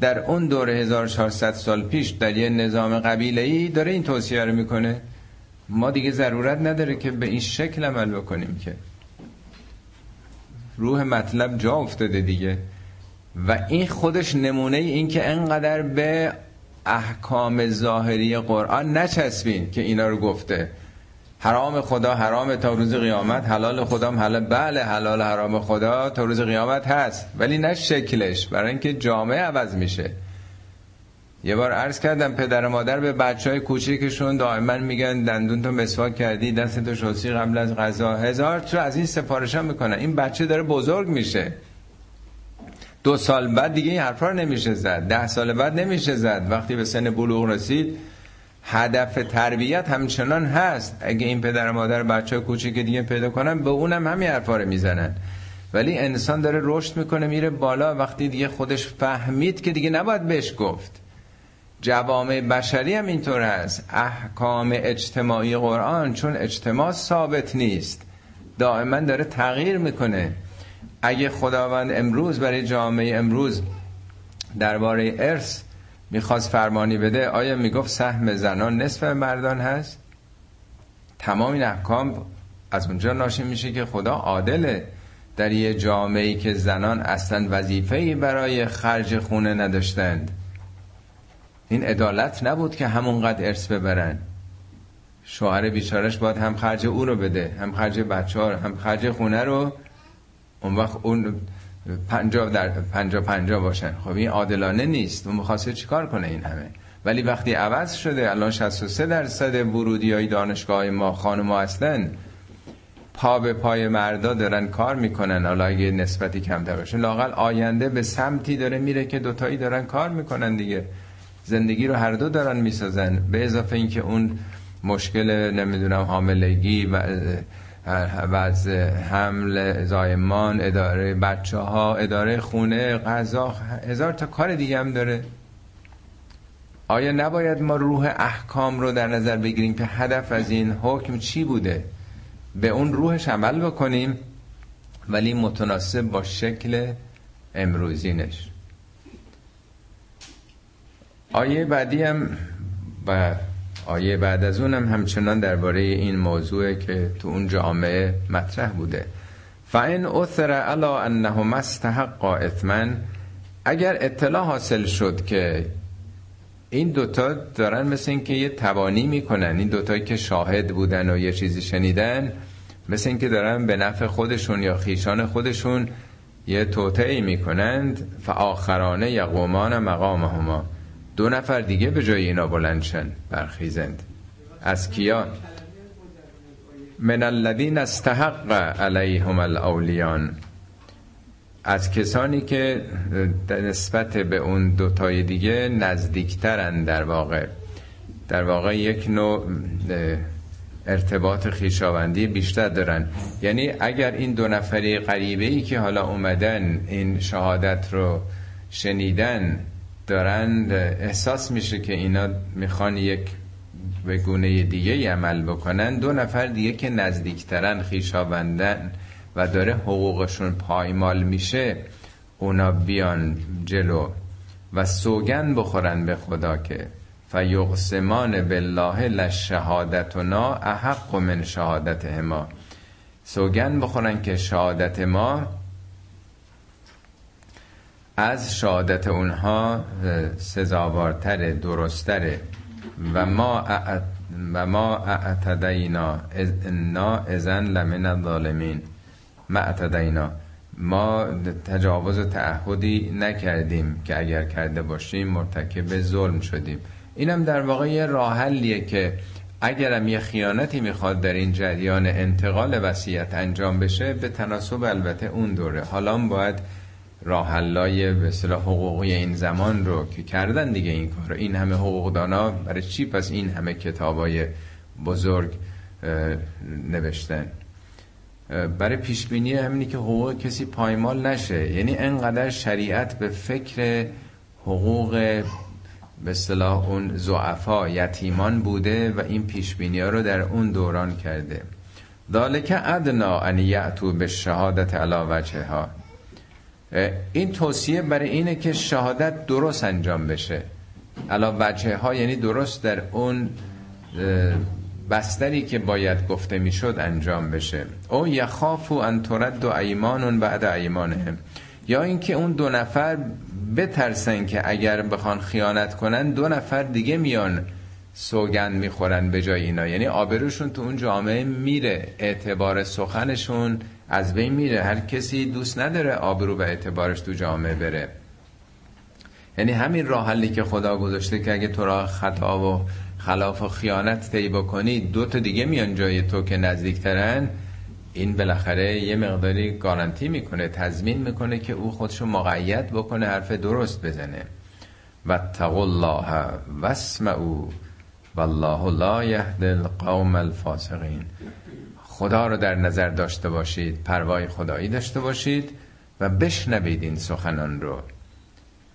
در اون دور 1400 سال پیش در یه نظام قبیله ای داره این توصیه رو می‌کنه. ما دیگه ضرورت نداره که به این شکل عمل بکنیم که. روح مطلب جا افتاده دیگه. و این خودش نمونه این که انقدر به احکام ظاهری قرآن نچسبین که اینا رو گفته. حرام خدا حرام تا روز قیامت حلال خدا حلال بله حلال حرام خدا تا روز قیامت هست ولی نه شکلش برای اینکه جامعه عوض میشه. یه بار عرض کردم پدر و مادر به بچه های کوچیکشون دائما میگن دندون تو مسواک کردی دست تو شوسی قبل از غذا. هزار تو از این سفارش هم می‌کنن. این بچه داره بزرگ میشه. دو سال بعد دیگه این حرفا نمیشه زد. ده سال بعد نمیشه زد. وقتی به سن بلوغ رسید هدف تربیت همچنان هست. اگه این پدر و مادر بچه کوچیک دیگه پیدا کنن به اونم همین حرفا رو می‌زنن. ولی انسان داره رشد می‌کنه میره بالا. وقتی دیگه خودش فهمید که دیگه نباید بهش گفت. جوامع بشری هم اینطور هست. احکام اجتماعی قرآن چون اجتماع ثابت نیست. دائما داره تغییر می‌کنه. اگه خداوند امروز برای جامعه امروز درباره ارث می‌خواست فرمانی بده آیا می‌گفت سهم زنان نصف مردان هست؟ تمام این احکام از اونجا ناشی میشه که خدا عادله در یه جامعه که زنان اصلا وظیفه‌ای برای خرج خونه نداشتند. این عدالت نبود که همونقدر ارث ببرن. شوهر بیچارش باید هم خرج او رو بده هم خرج بچه ها هم خرج خونه رو. اون وقت اون پنجا در پنجا پنجا باشن. خب این عادلانه نیست. اون می‌خواسته چیکار کنه این همه؟ ولی وقتی عوض شده الان 63 درصد ورودی های دانشگاه ما خانم هستن پا به پای مردا دارن کار می‌کنن. حالا اگه نسبتی کمتر باشه لاقل آینده به سمتی داره میره که دوتایی دارن کار می‌کنن دیگه. زندگی رو هر دو دارن می‌سازن. به اضافه اینکه اون مشکل نمی‌دونم حاملگی و وضع حمل زایمان اداره بچه ها اداره خونه غذا هزار تا کار دیگه هم داره. آیا نباید ما روح احکام رو در نظر بگیریم که هدف از این حکم چی بوده؟ به اون روحش عمل بکنیم ولی متناسب با شکل امروزینش. آیه بعدی هم و آیه بعد از اونم همچنان درباره این موضوع که تو اون جامعه مطرح بوده. فان اثر علا انه مستحق اثمن اگر اطلاع حاصل شد که این دوتا دارن مثل اینکه یه توانی می‌کنن این دوتایی که شاهد بودن و یه چیزی شنیدن مثل اینکه دارن به نفع خودشون یا خیشان خودشون یه توطعی می‌کنند فآخرانه یقومان مقامهما. دو نفر دیگه به جای اینا بلندشن برخیزند. از کیا من الذین استحق علیهم الاولیان. از کسانی که نسبت به اون دوتای دیگه نزدیکترن در واقع. در واقع یک نوع ارتباط خیشاوندی بیشتر دارن. یعنی اگر این دو نفری غریبه ای که حالا اومدن این شهادت رو شنیدن دارن احساس میشه که اینا می‌خوان یک به گونه دیگه عمل بکنن. دو نفر دیگه که نزدیکترن خیشاوندن و داره حقوقشون پایمال میشه اونا بیان جلو و سوگن بخورن به خدا که فیقسمان بالله لشهادتنا احق من شهادت ما. سوگن بخورن که شهادت ما از شهادت اونها سزاوارتر درستره و ما و ما اعتدینا انا ازن لمن الظالمین. ما اعتدینا. ما تجاوز و تعهدی نکردیم که اگر کرده باشیم مرتکب ظلم شدیم. اینم در واقع یه راه حلیه که اگرم یه خیانتی می‌خواد در این جریان انتقال وصیت انجام بشه به تناسب البته اون دوره. حالا باید راه حلای به اصطلاح حقوقی این زمان رو که کردن دیگه این کار. این همه حقوقدانا برای چی؟ پس این همه کتابای بزرگ نوشتن. برای پیشبینی همینی که حقوق کسی پایمال نشه. یعنی انقدر شریعت به فکر حقوق به اصطلاح اون زعفا یتیمان بوده و این پیشبینی ها رو در اون دوران کرده. ذالک ادنا ان یعتو به شهادت علا وجه ها این توصیه برای اینه که شهادت درست انجام بشه. علا وجه ها یعنی درست در اون بستری که باید گفته می‌شد انجام بشه. او یخافو ان ترد و ایمانون بعد ایمانهم. یا اینکه اون دو نفر بترسن که اگر بخوان خیانت کنن دو نفر دیگه میان سوگند می‌خورن به جای اینا. یعنی آبروشون تو اون جامعه میره اعتبار سخنشون از بین میره. هر کسی دوست نداره آبرو و اعتبارش تو جامعه بره. یعنی همین راه حلی که خدا گذاشته که اگه تو را خطا و خلاف و خیانت طی بکنی دو تا دیگه میان جای تو که نزدیکترن. این بالاخره یه مقداری گارانتی می‌کنه تضمین می‌کنه که او خودشو مقید بکنه حرف درست بزنه. و الله او والله لا یهد القوم الفاسقین. خدا رو در نظر داشته باشید پروای خدایی داشته باشید و بشنوید این سخنان رو.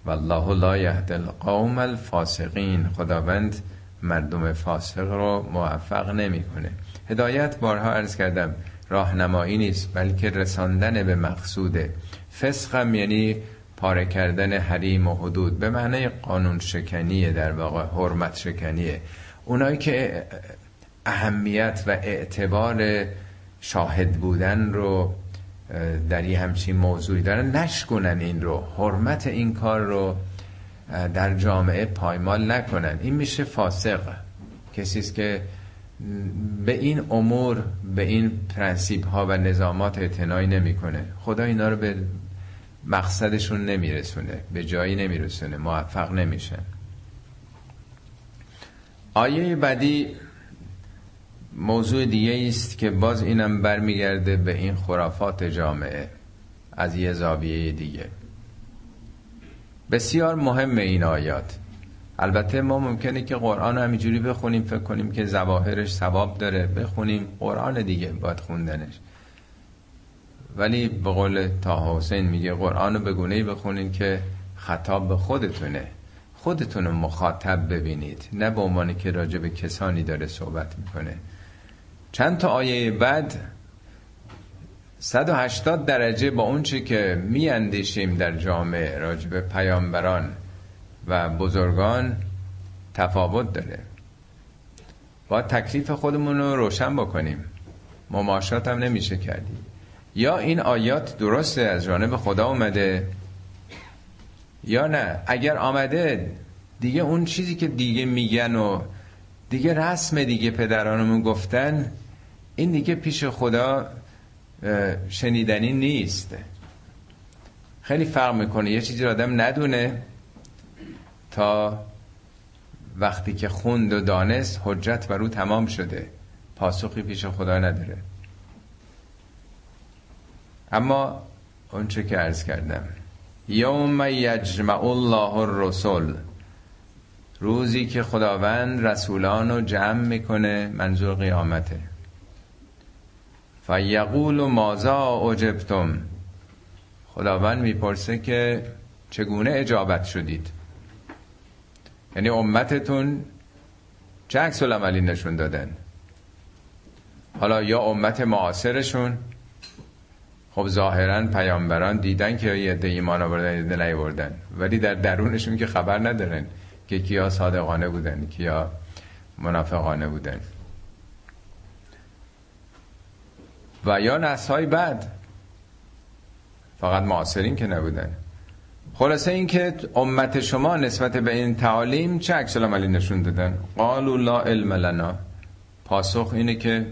والله لا یهد القوم الفاسقین. خداوند مردم فاسق رو موفق نمی‌کنه. هدایت بارها عرض کردم راهنمایی نیست بلکه رساندن به مقصوده هم یعنی پاره کردن حریم و حدود به معنی قانون شکنیه در واقع حرمت شکنیه. اونایی که اهمیت و اعتبار شاهد بودن رو در یه همچین موضوعی دارن. نشکنن این رو. حرمت این کار رو در جامعه پایمال نکنن. این میشه فاسق. کسی است که به این امور به این پرنسیپ ها و نظامات اعتنایی نمی‌کنه. خدا اینا رو به مقصدشون نمیرسونه به جایی نمیرسونه موفق نمیشن. آیه بعدی موضوع دیگه است که باز اینم برمیگرده به این خرافات جامعه از یه زاویه دیگه. بسیار مهم این آیات. البته ما ممکنه که قرآن رو همینجوری بخونیم فکر کنیم که زواهرش ثواب داره. بخونیم قرآن دیگه باید خوندنش. ولی به قول تا حسین میگه قرآن رو به گونه بخونین که خطاب به خودتونه. خودتون مخاطب ببینید. نه به عنوان که راجع به کسانی داره صحبت می‌کنه. چند تا آیه بعد؟ 180 درجه با اونچه که میاندیشیم در جامعه راجع به پیامبران و بزرگان تفاوت داره. با تکلیف خودمون رو روشن بکنیم. مماشات هم نمیشه کردیم یا این آیات درسته از جانب خدا اومده یا نه؟ اگر آمده دیگه اون چیزی که دیگه میگن و دیگه رسم دیگه پدرانمون گفتن این دیگه پیش خدا شنیدنی نیست. خیلی فرق می‌کنه. یه چیزی آدم ندونه تا وقتی که خوند و دانست حجت بر او تمام شده. پاسخی پیش خدا نداره. اما اونچه که عرض کردم. یوم یجمع الله الرسول روزی که خداوند رسولان رو جمع می‌کنه منظور قیامته. فیقول مازا اجبتم؟ خداوند می‌پرسه که چگونه اجابت شدید؟ یعنی امتتون چه عکس عملی نشون دادن؟ حالا یا امت معاصرشون؟ خب ظاهرا پیامبران دیدن که یه عده ایمان آوردن یه نیاوردن. ولی در درونشون که خبر ندارن. که کیا صادقانه بودن کیا منافقانه بودن. و یا نسهای بعد فقط معاصرین که نبودن. خلاصه این که امت شما نسبت به این تعالیم چه عکس عملی نشون دادن؟ قالوا لا علم لنا. پاسخ اینه که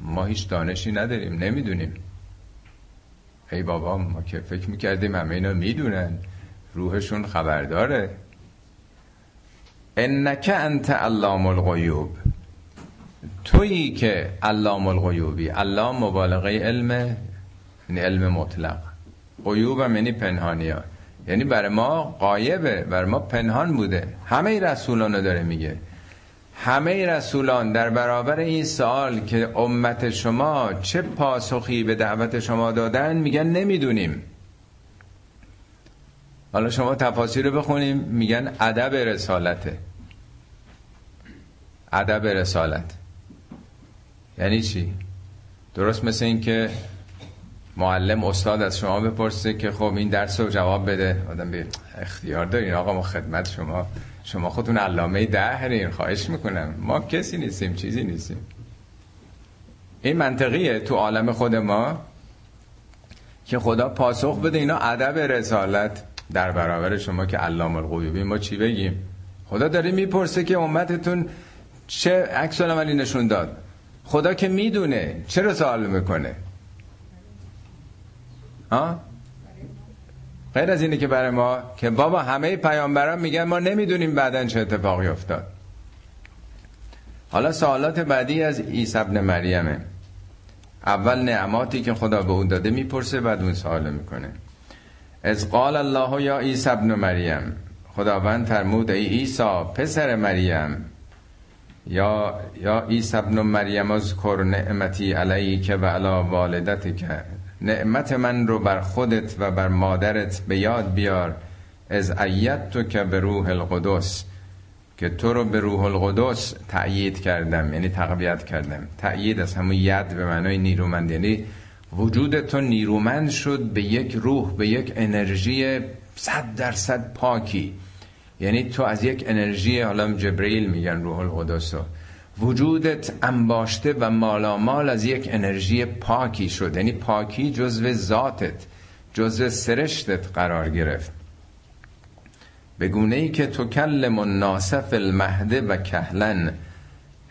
ما هیچ دانشی نداریم نمی‌دونیم. ای بابا ما که فکر می‌کردیم همه اینا می‌دونن. روحشون خبرداره. انک انت علام الغیوب تویی که علام الغیوبی. علام مبالغه علم یعنی علم مطلق. غیوب هم یعنی پنهانیات یعنی برای ما قایبه برای ما پنهان بوده. همه رسولان داره میگه. همه رسولان در برابر این سوال که امت شما چه پاسخی به دعوت شما دادن میگن نمی‌دونیم. حالا شما تفاصیل رو بخونیم. میگن ادب رسالته. ادب رسالت. یعنی چی؟ درست مثل این که معلم استاد از شما بپرسه که خب این درس رو جواب بده. آدم به اختیار دارین. آقا ما خدمت شما. شما خودتون علامه دهرین. خواهش می‌کنم. ما کسی نیستیم. چیزی نیستیم. این منطقیه تو عالم خود ما که خدا پاسخ بده. اینا ادب رسالت. در برابر شما که علام الغیوبی. ما چی بگیم؟ خدا داره می‌پرسه که امتتون چه عکس عملی نشون داد. خدا که می‌دونه چرا سوال می‌کنه. ها غیر از اینه که برای ما که بابا همه پیامبران میگن ما نمی‌دونیم بعدا چه اتفاقی افتاد. حالا سوالات بعدی از عیسی ابن مریمه. اول نعماتی که خدا به او داده می‌پرسه بعد اون سوال می‌کنه. از قال الله یا عیسی ابن مریم. خداوند فرمود ای عیسی پسر مریم. یا یا عیسی ابن مریم اذکر نعمتی علیک و علی والدتک. نعمت من رو بر خودت و بر مادرت به یاد بیار. از ایت تو که به روح القدس. که تو رو به روح القدس تأیید کردم یعنی تقویت کردم. تأیید از همون ید به معنای نیرومند یعنی وجود تو نیرومند شد به یک روح به یک انرژی صد درصد پاکی. یعنی تو از یک انرژی حالا جبرئیل میگن روح القدس. وجودت انباشته و مالامال از یک انرژی پاکی شد. یعنی پاکی جزو ذاتت جزو سرشتت قرار گرفت. به گونه ای که تو کلم ناسف المهده و کهلن.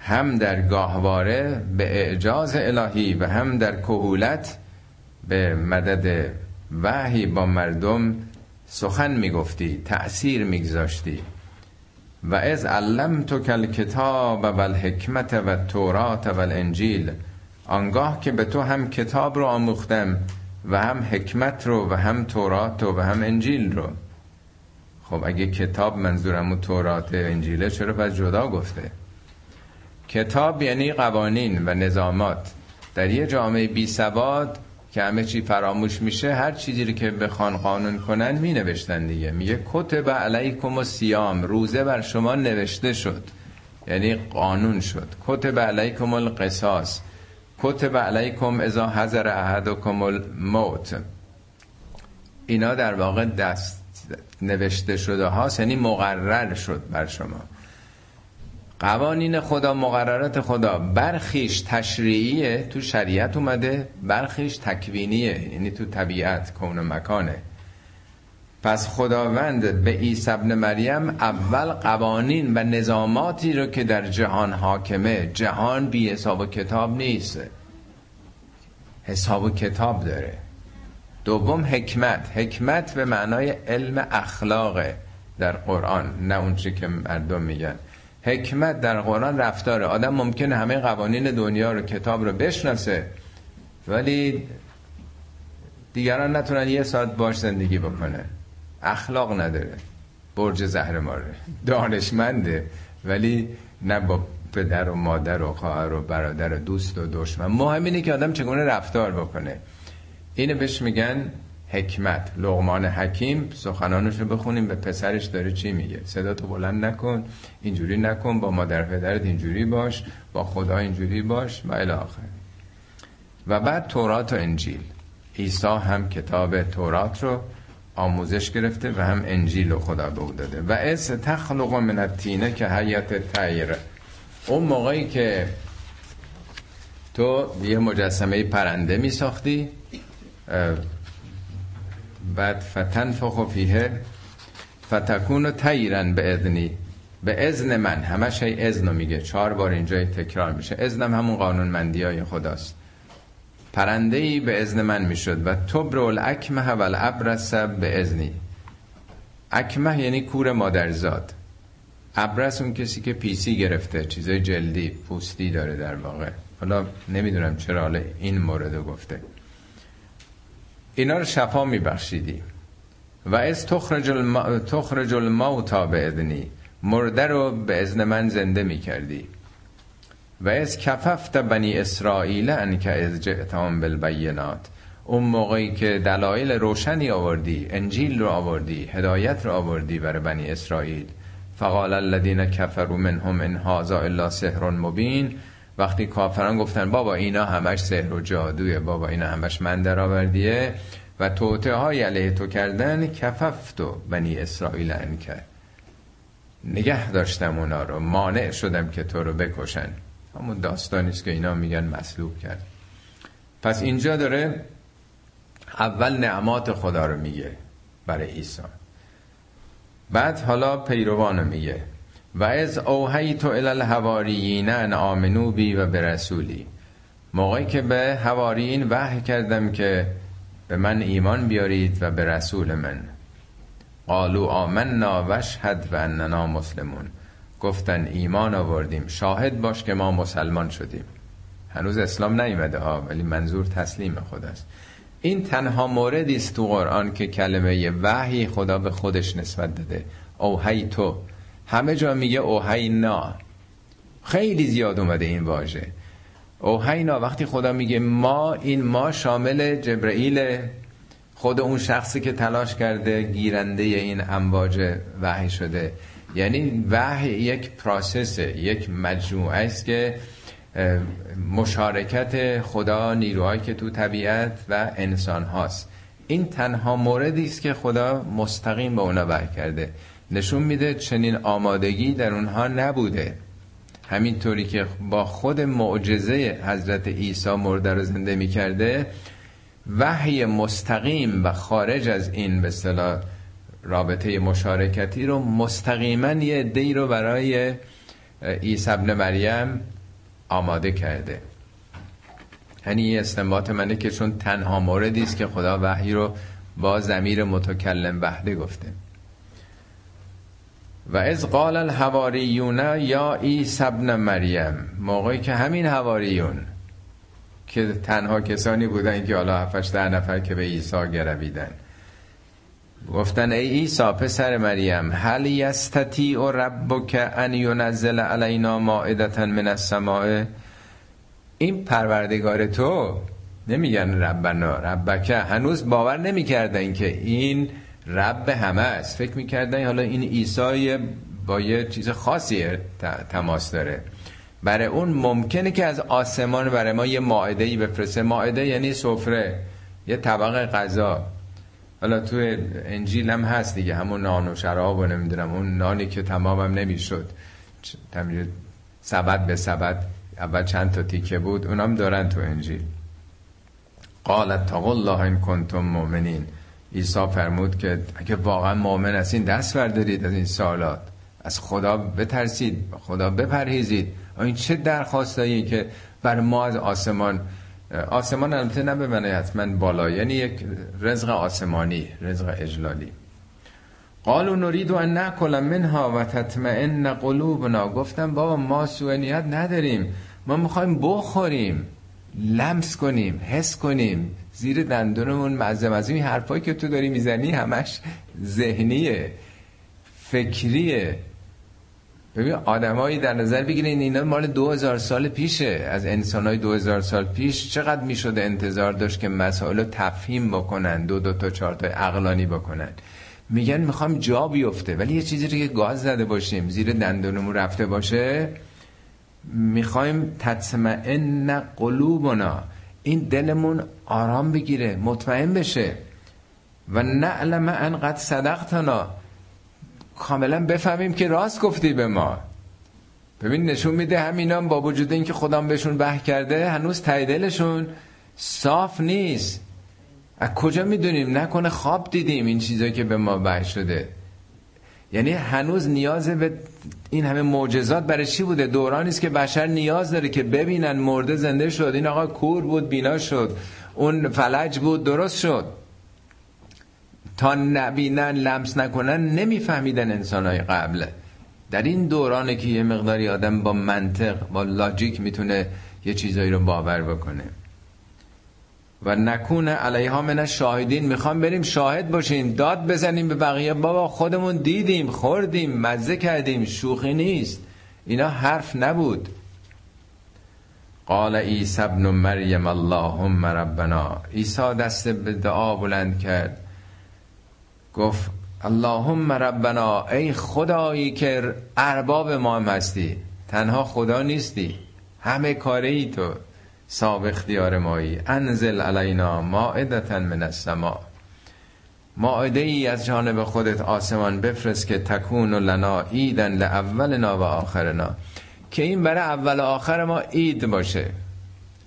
هم در گاهواره به اعجاز الهی و هم در کهولت به مدد وحی با مردم سخن می‌گفتی تأثیر میگذاشتی. و از علم تو کل کتاب و الحکمت و تورات و الانجیل آنگاه که به تو هم کتاب رو آموختم و هم حکمت رو و هم تورات رو و هم انجیل رو. خب اگه کتاب منظورم و تورات انجیله چرا پس جدا گفته؟ کتاب یعنی قوانین و نظامات. در یه جامعه بی سواد که همه چی فراموش میشه هر چیزی رو که بخوان قانون کنن می نوشتن دیگه. میگه کتب علیکم و سیام روزه بر شما نوشته شد. یعنی قانون شد. کتب علیکم القصاص. کتب علیکم ازا حضر احدکم الموت. اینا در واقع دست نوشته شده هاست یعنی مقرر شد بر شما. قوانین خدا مقررات خدا. برخیش تشریعیه تو شریعت اومده برخیش تکوینیه یعنی تو طبیعت کون و مکانه. پس خداوند به عیسی ابن مریم اول قوانین و نظاماتی رو که در جهان حاکمه. جهان بی حساب و کتاب نیست. حساب و کتاب داره. دوم حکمت. حکمت به معنای علم اخلاقه در قرآن نه اون که مردم میگن. حکمت در قرآن رفتاره. آدم ممکنه همه قوانین دنیا رو کتاب رو بشناسه ولی دیگران نتونن یه ساعت باش زندگی بکنه. اخلاق نداره. برج زهر ماره دانشمنده ولی نه با پدر و مادر و خواهر و برادر و دوست و دشمن. مهم اینه که آدم چگونه رفتار بکنه. اینو بهش میگن حکمت. لغمان حکیم سخنانش رو بخونیم به پسرش داره چی میگه؟ صدا تو بلند نکن اینجوری نکن با مادر پدرت اینجوری باش با خدا اینجوری باش و الی آخر. و بعد تورات و انجیل. عیسی هم کتاب تورات رو آموزش گرفته و هم انجیل رو خدا به داده. و از تخلق من التینه که حیات تیر اون موقعی که تو یه مجسمه پرنده می ساختی بعد فتنفخ فیه فتکون تیرن به اذنی. به اذن من. همش های اذن میگه. چهار بار اینجا تکرار میشه. اذنم همون قانونمندی های خداست. پرنده ای به اذن من می‌شد و تبر الاکمه و الابرس به اذنی. اکمه یعنی کور مادرزاد. ابرس اون کسی که پیسی گرفته. چیزای جلدی پوستی داره در واقع. حالا نمی‌دونم چرا حالا این مورد گفته. اینا رو شفا میبخشیدی. و از تخرج, الم... تخرج الموتا به اذنی مرده رو به اذن من زنده می‌کردی. و از کففت بنی اسرائیل ان که از جئتام بالبینات. اون موقعی که دلایل روشنی آوردی انجیل رو آوردی هدایت رو آوردی برای بنی اسرائیل. فقال الذين كفروا منهم ان هذا الا سحر مبین. وقتی کافران گفتن بابا اینا همش سحر و جادوه بابا اینا همش من درآوردیه. و توته های علیه تو کردن کففتو بنی اسرائیل کرد. نگه داشتم اونا رو مانع شدم که تو رو بکشن. همون داستانیست که اینا میگن مسلوب کرد. پس اینجا داره اول نعمات خدا رو میگه برای عیسی. بعد حالا پیروان میگه. و از اوهی تو الالحواریین ان آمنو بی و به رسولی. موقعی که به حواریین وحی کردم که به من ایمان بیارید و به رسول من. قالو آمنا وشهد و اننا مسلمون. گفتن ایمان آوردیم. شاهد باش که ما مسلمان شدیم. هنوز اسلام نیمده ها ولی منظور تسلیم خداست این تنها موردی است تو قرآن که کلمه وحی خدا به خودش نسبت داده. اوهی تو همه جا میگه اوهینا. خیلی زیاد اومده این واژه. اوهینا وقتی خدا میگه ما این ما شامل جبرئیل خود اون شخصی که تلاش کرده گیرنده این امواج وحی شده. یعنی وحی یک پراسسه یک مجموعه است که مشارکت خدا نیروهایی که تو طبیعت و انسان هاست این تنها موردی است که خدا مستقیم به اونا وحی کرده. نشون میده چنین آمادگی در اونها نبوده. همینطوری که با خود معجزه حضرت عیسی مرده رو زنده می‌کرده وحی مستقیم و خارج از این به اصطلاح رابطه مشارکتی رو مستقیما یه دی رو برای عیسی ابن مریم آماده کرده. یعنی یه استنباط منه که چون تنها موردی است که خدا وحی رو با زمیر متکلم وحده گفته. و از قال الحواریون یا عیسی ابن مریم موقعی که همین حواریون که تنها کسانی بودن که حالا هفتش ده نفر که به عیسی گرویدن. گفتن ای عیسی پسر مریم هل یستطیع ربک ان ینزل علینا مائدتا من السماء؟ این پروردگار تو نمیگن ربنا ربکه هنوز باور نمی‌کردن که این رب همه است. فکر می‌کردن حالا این عیسی با یه چیز خاصی تماس داره. برای اون ممکنه که از آسمان برای ما یه ماعده ای بفرسته. ماعده یعنی سفره یه طبق غذا. حالا تو انجیل هم هست دیگه همون نان و شراب و نمی‌دونم اون نانی که تمامم نمی‌شد. سبد به سبد اول چند تا تیکه بود اونام دارن تو انجیل. قالت تقول الله این کنتم مؤمنین. عیسی فرمود که اگه واقعا مؤمن هستین دست بردارید از این سالات از خدا بترسید خدا بپرهیزید. این چه درخواستایی که بر ما از آسمان آسمان البته نه به حتما بالا یعنی یک رزق آسمانی رزق اجلالی. قالو نرید ان ناکل منها و تطمئن قلوبنا. گفتم بابا ما سوء نداریم. ما می‌خوایم بخوریم لمس کنیم حس کنیم. زیر دندونمون مزه مزه. این حرفایی که تو داری می‌زنی همش ذهنیه فکریه. ببین آدمایی در نظر بگیرین اینا مال دو هزار سال پیشه. از انسانای دو هزار سال پیش چقدر می‌شده انتظار داشت که مسائل رو تفهیم بکنن دو دو تا چهار تا عقلانی بکنن. میگن می‌خوام جا بیفته ولی یه چیزی رو که گاز زده باشیم زیر دندونمون رفته باشه. می‌خوایم تطمئن قلوبنا. این دلمون آرام بگیره مطمئن بشه. و نعلم ان قد صدقتنا. کاملا بفهمیم که راست گفتی به ما. ببین نشون میده همینا با وجود اینکه خودم بهشون به کرده هنوز تایدلشون صاف نیست. از کجا می‌دونیم؟ نکنه خواب دیدیم این چیزایی که به ما به شده. یعنی هنوز نیاز به این همه معجزات برای چی بوده؟ دورانی است که بشر نیاز داره که ببینن مرده زنده شد این آقا کور بود بینا شد اون فلج بود درست شد. تا نبینن لمس نکنن نمیفهمیدن انسان های قبل. در این دورانه که یه مقداری آدم با منطق با لاجیک می‌تونه یه چیزایی رو باور بکنه. و نکونه علیها من شاهدین می‌خوام بریم شاهد باشیم داد بزنیم به بقیه. بابا خودمون دیدیم خوردیم مزه کردیم شوخی نیست. اینا حرف نبود. قال عیسی ابن مریم اللهم ربنا. عیسی دست به دعا بلند کرد. گفت اللهم ربنا ای خدایی که ارباب ما هستی. تنها خدا نیستی. همه کاره ای تو. صاحب اختیار مایی. انزل علینا مائدتا من السماء مائده ای از جانب خودت آسمان بفرست که تکون لنا ایدن لاولنا و آخرنا. که این برای اول و آخر ما اید باشه.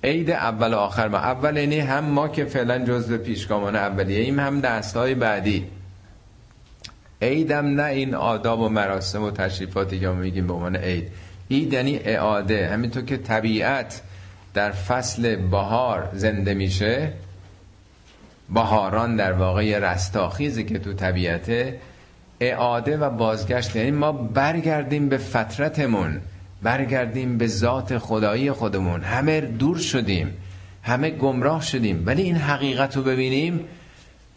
عید اول و آخر ما. اول اینی هم ما که فعلا جزء پیشگامان اولیه ایم هم دستهای بعدی. عیدم نه این آداب و مراسم و تشریفاتی که ما میگیم به عنوان عید. عید یعنی اعاده. همینطور که طبیعت در فصل بهار زنده میشه. بهاران در واقع رستاخیزی که تو طبیعته اعاده و بازگشت. یعنی ما برگردیم به فترتمون برگردیم به ذات خدایی خودمون. همه دور شدیم همه گمراه شدیم. ولی این حقیقت رو ببینیم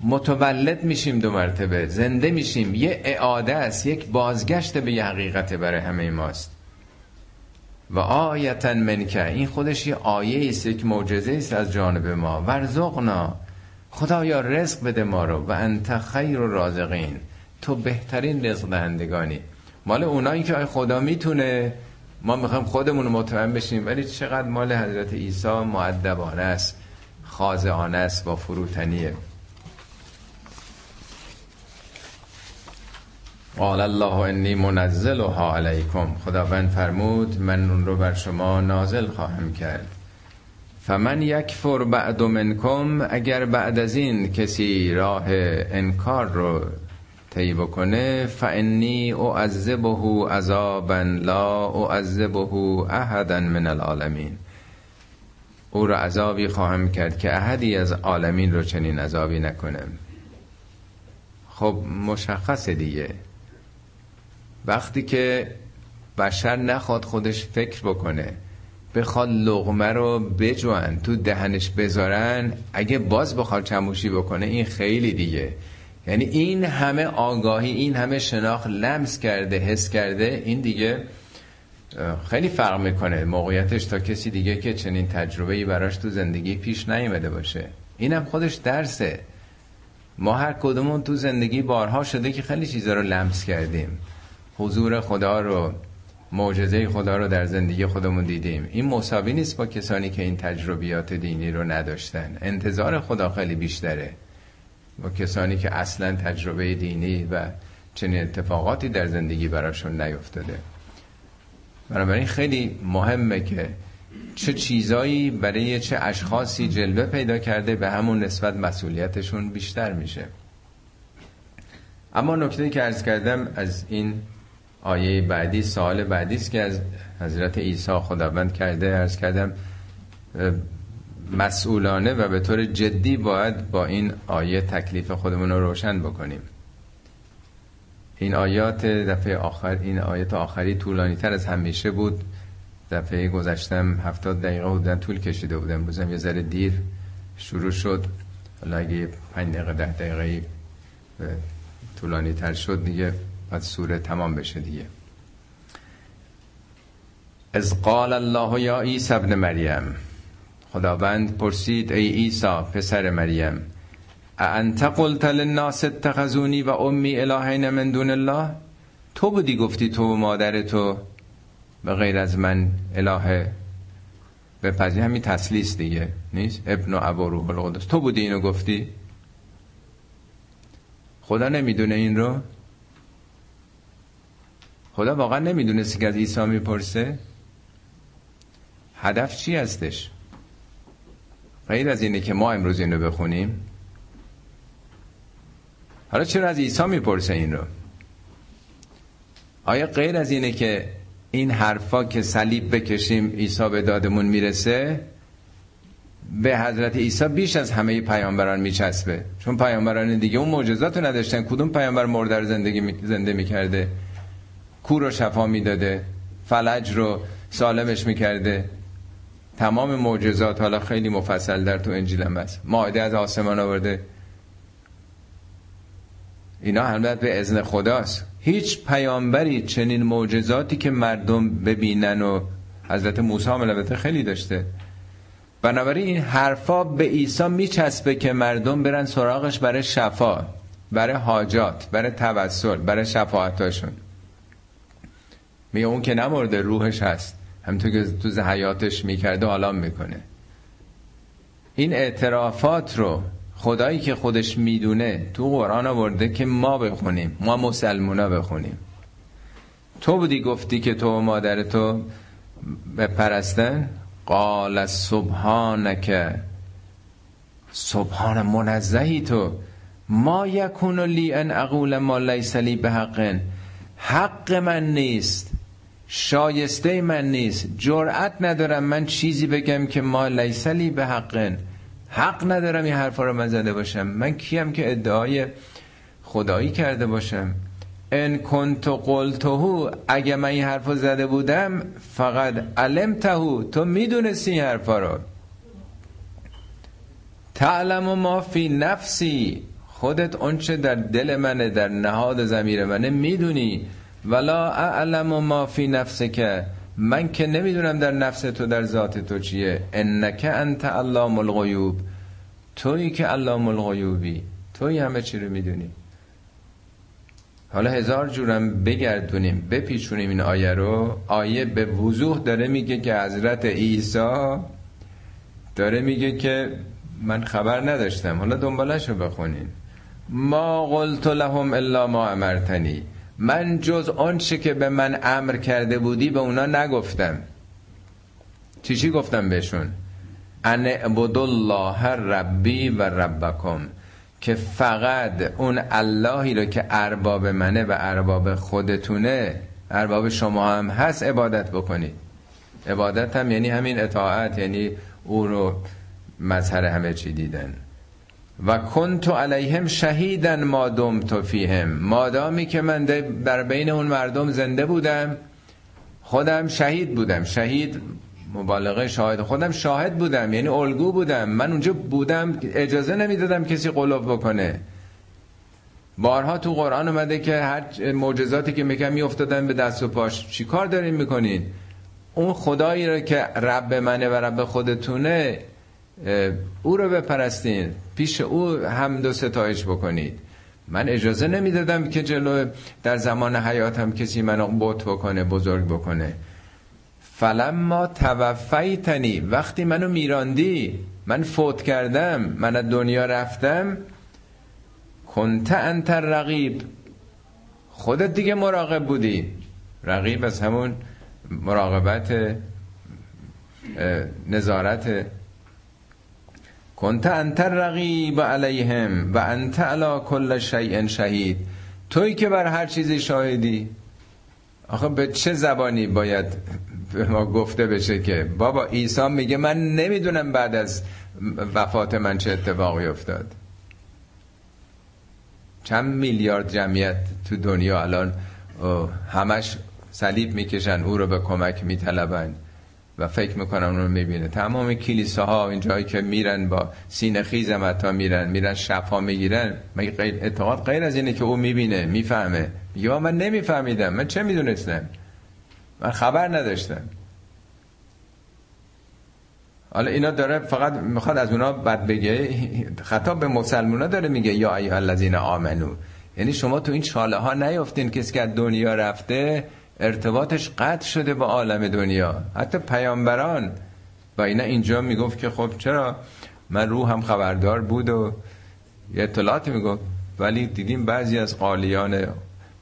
متولد میشیم دو مرتبه زنده میشیم. یه اعاده است یک بازگشت به یه حقیقت برای همه ماست. و آیتا منکه این خودش یه آیه است یک معجزه است از جانب ما. ورزقنا. خدایا رزق بده ما رو و انت خیر و رازقین تو بهترین رزق دهندگانی. مال اونایی که خدا می‌تونه. ما می‌خوایم خودمون مطمئن بشیم ولی چقدر مال حضرت عیسی معدبانه است خاضعانه است با فروتنیه. قال الله انی منزلها علیکم. خداوند فرمود من اون رو بر شما نازل خواهم کرد. فمن یکفر بعد منکم اگر بعد از این کسی راه انکار رو طی بکنه فانی اعذبه عذابا لا اعذبه احدا من العالمین. او را عذابی خواهم کرد که احدی از عالمین رو چنین عذابی نکنه خب مشخص دیگه. وقتی که بشر نخواد خودش فکر بکنه بخواد لغمه رو بجوان تو دهنش بذارن اگه باز بخواد چموشی بکنه این خیلی دیگه. یعنی این همه آگاهی این همه شناخت لمس کرده حس کرده این دیگه خیلی فرق می‌کنه موقعیتش تا کسی دیگه که چنین تجربه ای براش تو زندگی پیش نیومده باشه. اینم خودش درسه. ما هر کدومون تو زندگی بارها شده که خیلی چیزا رو لمس کردیم. حضور خدا رو معجزه خدا رو در زندگی خودمون دیدیم. این مساوی نیست با کسانی که این تجربیات دینی رو نداشتن. انتظار خدا خیلی بیشتره. با کسانی که اصلا تجربه دینی و چنین اتفاقاتی در زندگی براشون نیفتاده. بنابراین خیلی مهمه که چه چیزایی برای چه اشخاصی جلوه پیدا کرده به همون نسبت مسئولیتشون بیشتر میشه. اما نکته که ارز کردم از این آیه بعدی سال بعدی است که از حضرت عیسی خداوند کرده ارز کردم مسئولانه و به طور جدی باید با این آیه تکلیف خودمون رو روشن بکنیم. این آیات دفعه آخر این آیات آخری طولانی تر از همیشه بود. دفعه گذشتم هفتاد دقیقه بودن طول کشیده بودم. امروزم یه ذره دیر شروع شد. حالا اگه پنج دقیقه ده دقیقه طولانی تر شد دیگه. بعد سوره تمام بشه دیگه. از قال الله یا عیسی ابن مریم خداوند پرسید ای عیسی پسر مریم انت قلت للناس اتخذونی و امی الهین من دون الله؟ تو بودی گفتی تو و مادر تو به غیر از من اله پذیر همین تسلیس دیگه نیست؟ ابن و ابا روح القدس. تو بودی اینو گفتی؟ خدا نمی‌دونه این رو. خدا واقعا نمی‌دونستی که از عیسی می‌پرسه. هدف چی هستش؟ غیر از اینه که ما امروز اینو بخونیم. حالا چرا از عیسی می‌پرسه این رو؟ آیا غیر از اینه که این حرفا که صلیب بکشیم عیسی به دادمون می‌رسه؟ به حضرت عیسی بیش از همه پیامبران میچسبه. چون پیامبران دیگه اون معجزات رو نداشتن. کدوم پیامبر مرده زندگی می... زنده می‌کرده؟ کور رو شفا می‌داده فلج رو سالمش می‌کرده. تمام معجزات حالا خیلی مفصل در تو انجیل هم هست. ماعده از آسمان آورده. اینا همه به اذن خداست. هیچ پیامبری چنین معجزاتی که مردم ببینن و حضرت موسی هم البته خیلی داشته. بنابراین این حرفا به عیسی میچسبه که مردم برن سراغش برای شفا برای حاجات برای توسل برای شفاعتاشون. میگه اون که نمرده روحش هست. همینطور که تو حیاتش می‌کرده حالا می‌کنه. این اعترافات رو خدایی که خودش می‌دونه تو قرآن آورده که ما بخونیم. ما مسلمونا بخونیم. تو بودی گفتی که تو و مادر تو بپرستن قال سبحانک. سبحان منزهی تو. ما یکون لی ان اقول ما لیس لی به حق حق من نیست. شایسته من نیست. جرأت ندارم من چیزی بگم که ما لیس لی به حق حق ندارم این حرفا رو من زده باشم. من کیم که ادعای خدایی کرده باشم. ان کنت قلتهو اگه من این حرفا زده بودم فقط علمتهو. تو می‌دونستی این حرفا رو. تعلم ما فی نفسی. خودت اونچه در دل منه در نهاد زمیر منه می‌دونی. ولا اعلم ما فی که من که نمی‌دونم در نفس تو در ذات تو چیه. انک انت علام الغیوب. تویی که علام الغیوبی. توی همه چی رو می‌دونی. حالا هزار جورم بگردونیم بپیچونیم این آیه رو. آیه به وضوح داره میگه که حضرت عیسی داره میگه که من خبر نداشتم. حالا دنبالش رو بخونین. ما قلت لهم الا ما امرتنی. من جز آنچه که به من امر کرده بودی به اونا نگفتم. چی چی گفتم بهشون؟ ان الله ربی و ربکم که فقط اون اللهی رو که ارباب منه و ارباب خودتونه ارباب شما هم هست عبادت بکنید. عبادت هم یعنی همین اطاعت یعنی او رو مظهر همه چی دیدن. و کنت علیهم شهیدن ما دمت فیهم. مادامی که من در بین اون مردم زنده بودم خودم شهید بودم. شهید مبالغه شاهد خودم شاهد بودم. یعنی الگو بودم. من اونجا بودم اجازه نمی‌دادم کسی قلوب بکنه. بارها تو قرآن اومده که هر معجزاتی که میگم میافتادن به دست و پاش. چی کار دارین می‌کنین؟ اون خدایی رو که رب منه و رب خودتونه او رو بپرستین. پیش او هم دو ستایش بکنید. من اجازه نمی‌دادم که جلو در زمان حیاتم کسی منو بوت بکنه بزرگ بکنه. فلما توفیتنی وقتی منو میراندی من فوت کردم من از دنیا رفتم. کنت انت رقیب خودت دیگه مراقب بودی. رقیب از همون مراقبت نظارت کنت انت رقیب علیهم و انت علا کل شیء شهید توی که بر هر چیزی شاهدی. آخه به چه زبانی باید به ما گفته بشه که بابا عیسی میگه من نمی‌دونم بعد از وفات من چه اتفاقی افتاد. چند میلیارد جمعیت تو دنیا الان همش صلیب می‌کشن او رو به کمک میطلبن. و فکر می‌کنن اون رو می‌بینه. تمام کلیساها این جایی که میرن با سینه خیز هم میرن میرن شفا می‌گیرن. مگه اعتقاد غیر از اینه که او می‌بینه می‌فهمه. یا من نمیفهمیدم من چه می‌دونستم؟ من خبر نداشتم. حالا اینا داره فقط می‌خواد از اونا بد بگه. خطاب به مسلمونا داره میگه یا ایها الذین آمنو. یعنی شما تو این چاله ها نیافتین کسی که از دنیا رفته ارتباطش قطع شده با عالم دنیا. حتی پیامبران و اینا اینجا می‌گفت که خب چرا من روحم خبردار بود و یه اطلاعاتی می‌گفت. ولی دیدیم بعضی از قالیان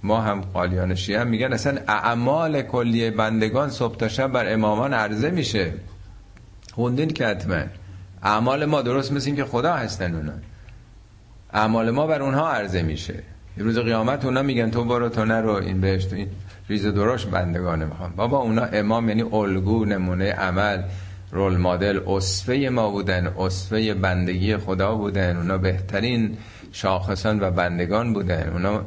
ما هم قالیان شیعه هم میگن اصلا اعمال کلی بندگان صبح تا بر امامان عرضه میشه. خوندین که حتما. اعمال ما درست مثل که خدا هستن اونا. اعمال ما بر اونها عرضه میشه. روز قیامت اونا میگن تو برو تو نرو این بهشت این. ریز دروش بندگان می‌خوام. بابا اونا امام یعنی الگو نمونه عمل رول مدل اصفه ما بودن اصفه بندگی خدا بودن. اونا بهترین شاخصان و بندگان بودن. اونا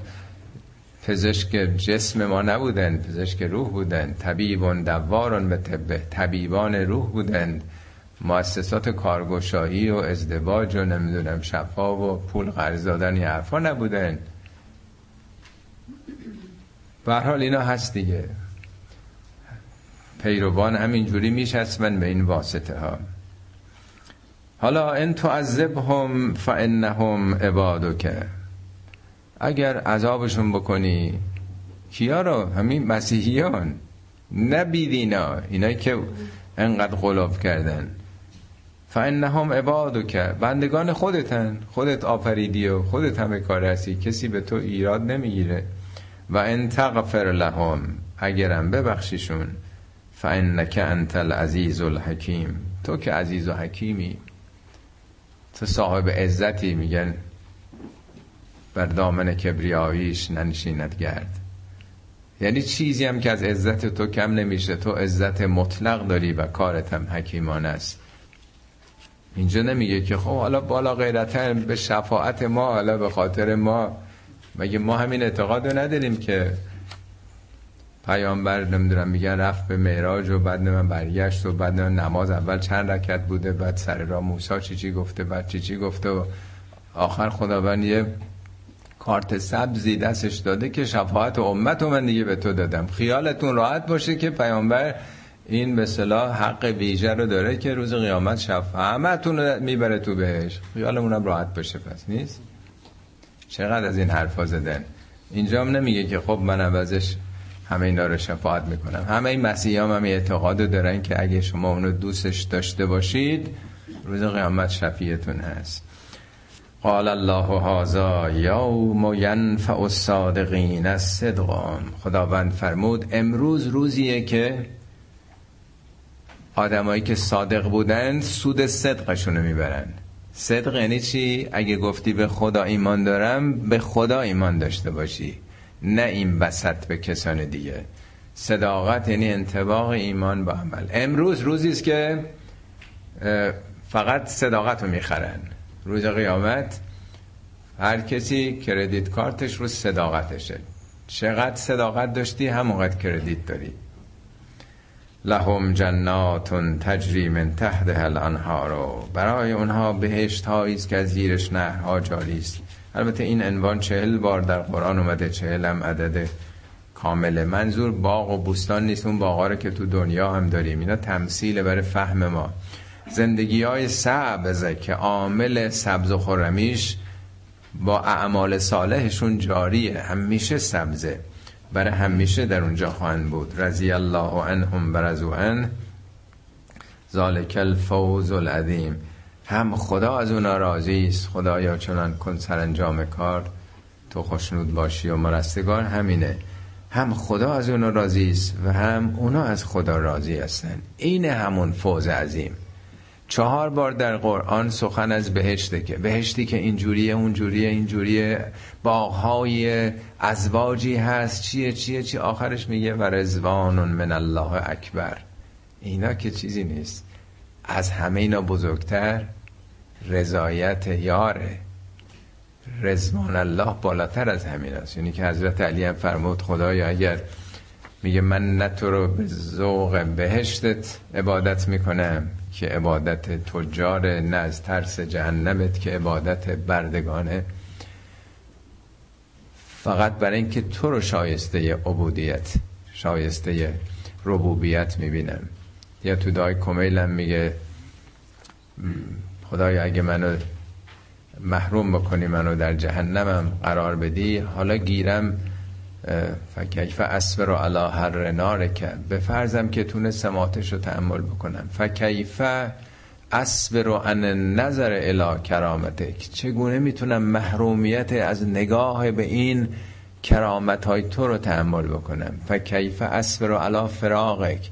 پزشک جسم ما نبودن پزشک روح بودن. طبیبان دواران به طبه طبیبان روح بودند مؤسسات کارگشایی و ازدواج و نمی‌دونم شفا و پول قرض دادن یه حرفا به حال اینا هست دیگه. پیروان همینجوری میشسبن به این واسطه ها. حالا ان تعذبهم فانهم عبادک. اگر عذابشون بکنی کیا رو؟ همین مسیحیان. نبیدینا. اینایی که انقدر غلاف کردن. فانهم عبادک. بندگان خودتن. خودت آفریدی و خودت همه کار هستی. کسی به تو ایراد نمی‌گیره. و ان تغفر لهم اگرم ببخشیشون فانک انت العزیز الحکیم. تو که عزیز و حکیمی تو صاحب عزتی میگن. بر دامن کبریاییش ننشیند گرد. یعنی چیزی هم که از عزت تو کم نمیشه تو عزت مطلق داری و کارت هم حکیمان است. اینجا نمیگه که خب حالا بالا غیرتا به شفاعت ما حالا به خاطر ما مگه ما همین اعتقاد رو نداریم که پیامبر نمی‌دونم میگن رفت به معراج و بعد من برگشت و بعد نماز اول چند رکت بوده بعد سر را موسی چی چی گفته بعد چی چی گفته و آخر خداوند یه کارت سبزی دستش داده که شفاعت امت و من دیگه به تو دادم. خیالتون راحت باشه که پیامبر این به صلاح حق ویژه رو داره که روز قیامت شفاعت همه می‌بره تو بهش خیالمونم راحت باشه پس نیست؟ چقدر از این حرفا زدن؟ اینجا هم نمیگه که خب من عوضش همه اینا رو شفاعت می‌کنم. همه این مسیحی هم, هم اعتقاد دارن که اگه شما اونو دوستش داشته باشید روز قیامت شفیعتون هست. قال الله هذا یوم ینفع الصادقین الصدقام خداوند فرمود امروز روزیه که آدمایی که صادق بودن سود صدقشون رو می‌برن. صدق یعنی چی؟ اگه گفتی به خدا ایمان دارم به خدا ایمان داشته باشی. نه این بسط به کسان دیگه. صداقت یعنی انتباق ایمان با عمل. امروز روزی است که فقط صداقت رو می‌خرن. روز قیامت هر کسی کردیت کارتش رو صداقتشه. چقدر صداقت داشتی همونقدر کردیت داری. لهم جنات تجری من تحت الانهار. برای اونها بهشت است که از زیرش نهرها جاری است. البته این عنوان چهل بار در قرآن اومده چهل هم عدد کامله منظور باغ و بوستان نیست اون باغا رو که تو دنیا هم داریم. اینا تمثیل برای فهم ما. زندگی های سبز که عامل سبز و خورمیش با اعمال صالحشون جاریه. همیشه سبزه. برای همیشه در اونجا خواهند بود. رضی الله عنهم برزو ان. ذالک الفوز العظیم. هم خدا از اونا راضی است. خدایا چنان کن سرانجام کار. تو خوشنود باشی و مرستگار همینه. هم خدا از اونا راضی است و هم اونا از خدا راضی هستن. این همون فوز عظیم. چهار بار در قرآن سخن از بهشته که بهشتی که اینجوریه اونجوریه اینجوریه باغهای ازواجی هست چیه چیه چی آخرش میگه و رزوان من الله اکبر. اینا که چیزی نیست. از همه اینا بزرگتر رضایت یاره. رزوان الله بالاتر از همین است. یعنی که حضرت علی هم فرمود خدایا اگر میگه من نه تو رو به ذوق بهشتت عبادت می‌کنم که عبادت تجار نه از ترس جهنمت که عبادت بردگانه. فقط برای اینکه تو رو شایسته عبودیت شایسته ربوبیت می‌بینم. یا تو دای کمیلم میگه خدایا اگه منو محروم بکنی منو در جهنمم قرار بدی حالا گیرم فکیف اسبر و علا هر نار که به فرضم که تونه سماتش رو تحمل بکنم. فکیف اسبر و ان نظر الا کرامتک. چگونه می‌تونم محرومیت از نگاه به این کرامت های تو رو تحمل بکنم؟ فکیف اسبر و علا فراغک.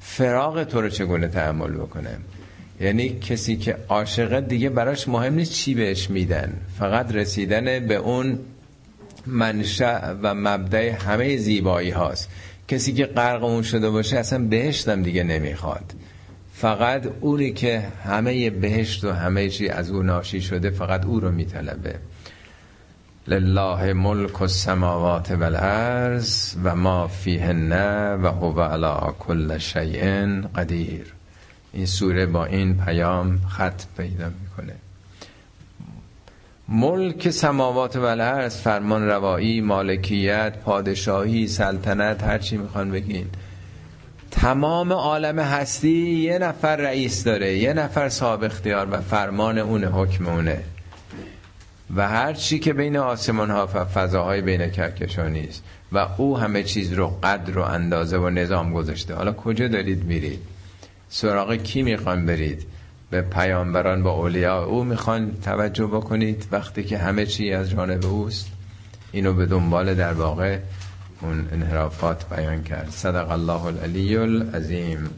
فراغ تو رو چگونه تحمل بکنم؟ یعنی کسی که عاشقه دیگه براش مهم نیست چی بهش میدن. فقط رسیدن به اون منشأ و مبدع همه زیبایی هاست. کسی که غرق اون شده باشه اصلا بهشتم دیگه نمی‌خواد. فقط اونی که همه بهشت و همه چی از او ناشی شده فقط او رو میطلبه. لله ملک السماوات والارض و ما فیهن و هو علی کل شیء قدیر. این سوره با این پیام خط پیدا می‌کنه. ملک سماوات و الارض فرمان روایی مالکیت پادشاهی سلطنت هرچی می‌خوان بگین. تمام عالم هستی یه نفر رئیس داره یه نفر صاحب اختیار و فرمان اونه حکم اونه. و هر چی که بین آسمان ها و فضاهای بین کهکشانی است و او همه چیز رو قدر و اندازه و نظام گذاشته. حالا کجا دارید میرید؟ سراغ کی می‌خوان برید؟ به پیامبران با اولیاء. او می‌خوان توجه بکنید وقتی که همه چی از جانب اوست. اینو به دنبال در واقع اون انحرافات بیان کرد. صدق الله العلی العظیم.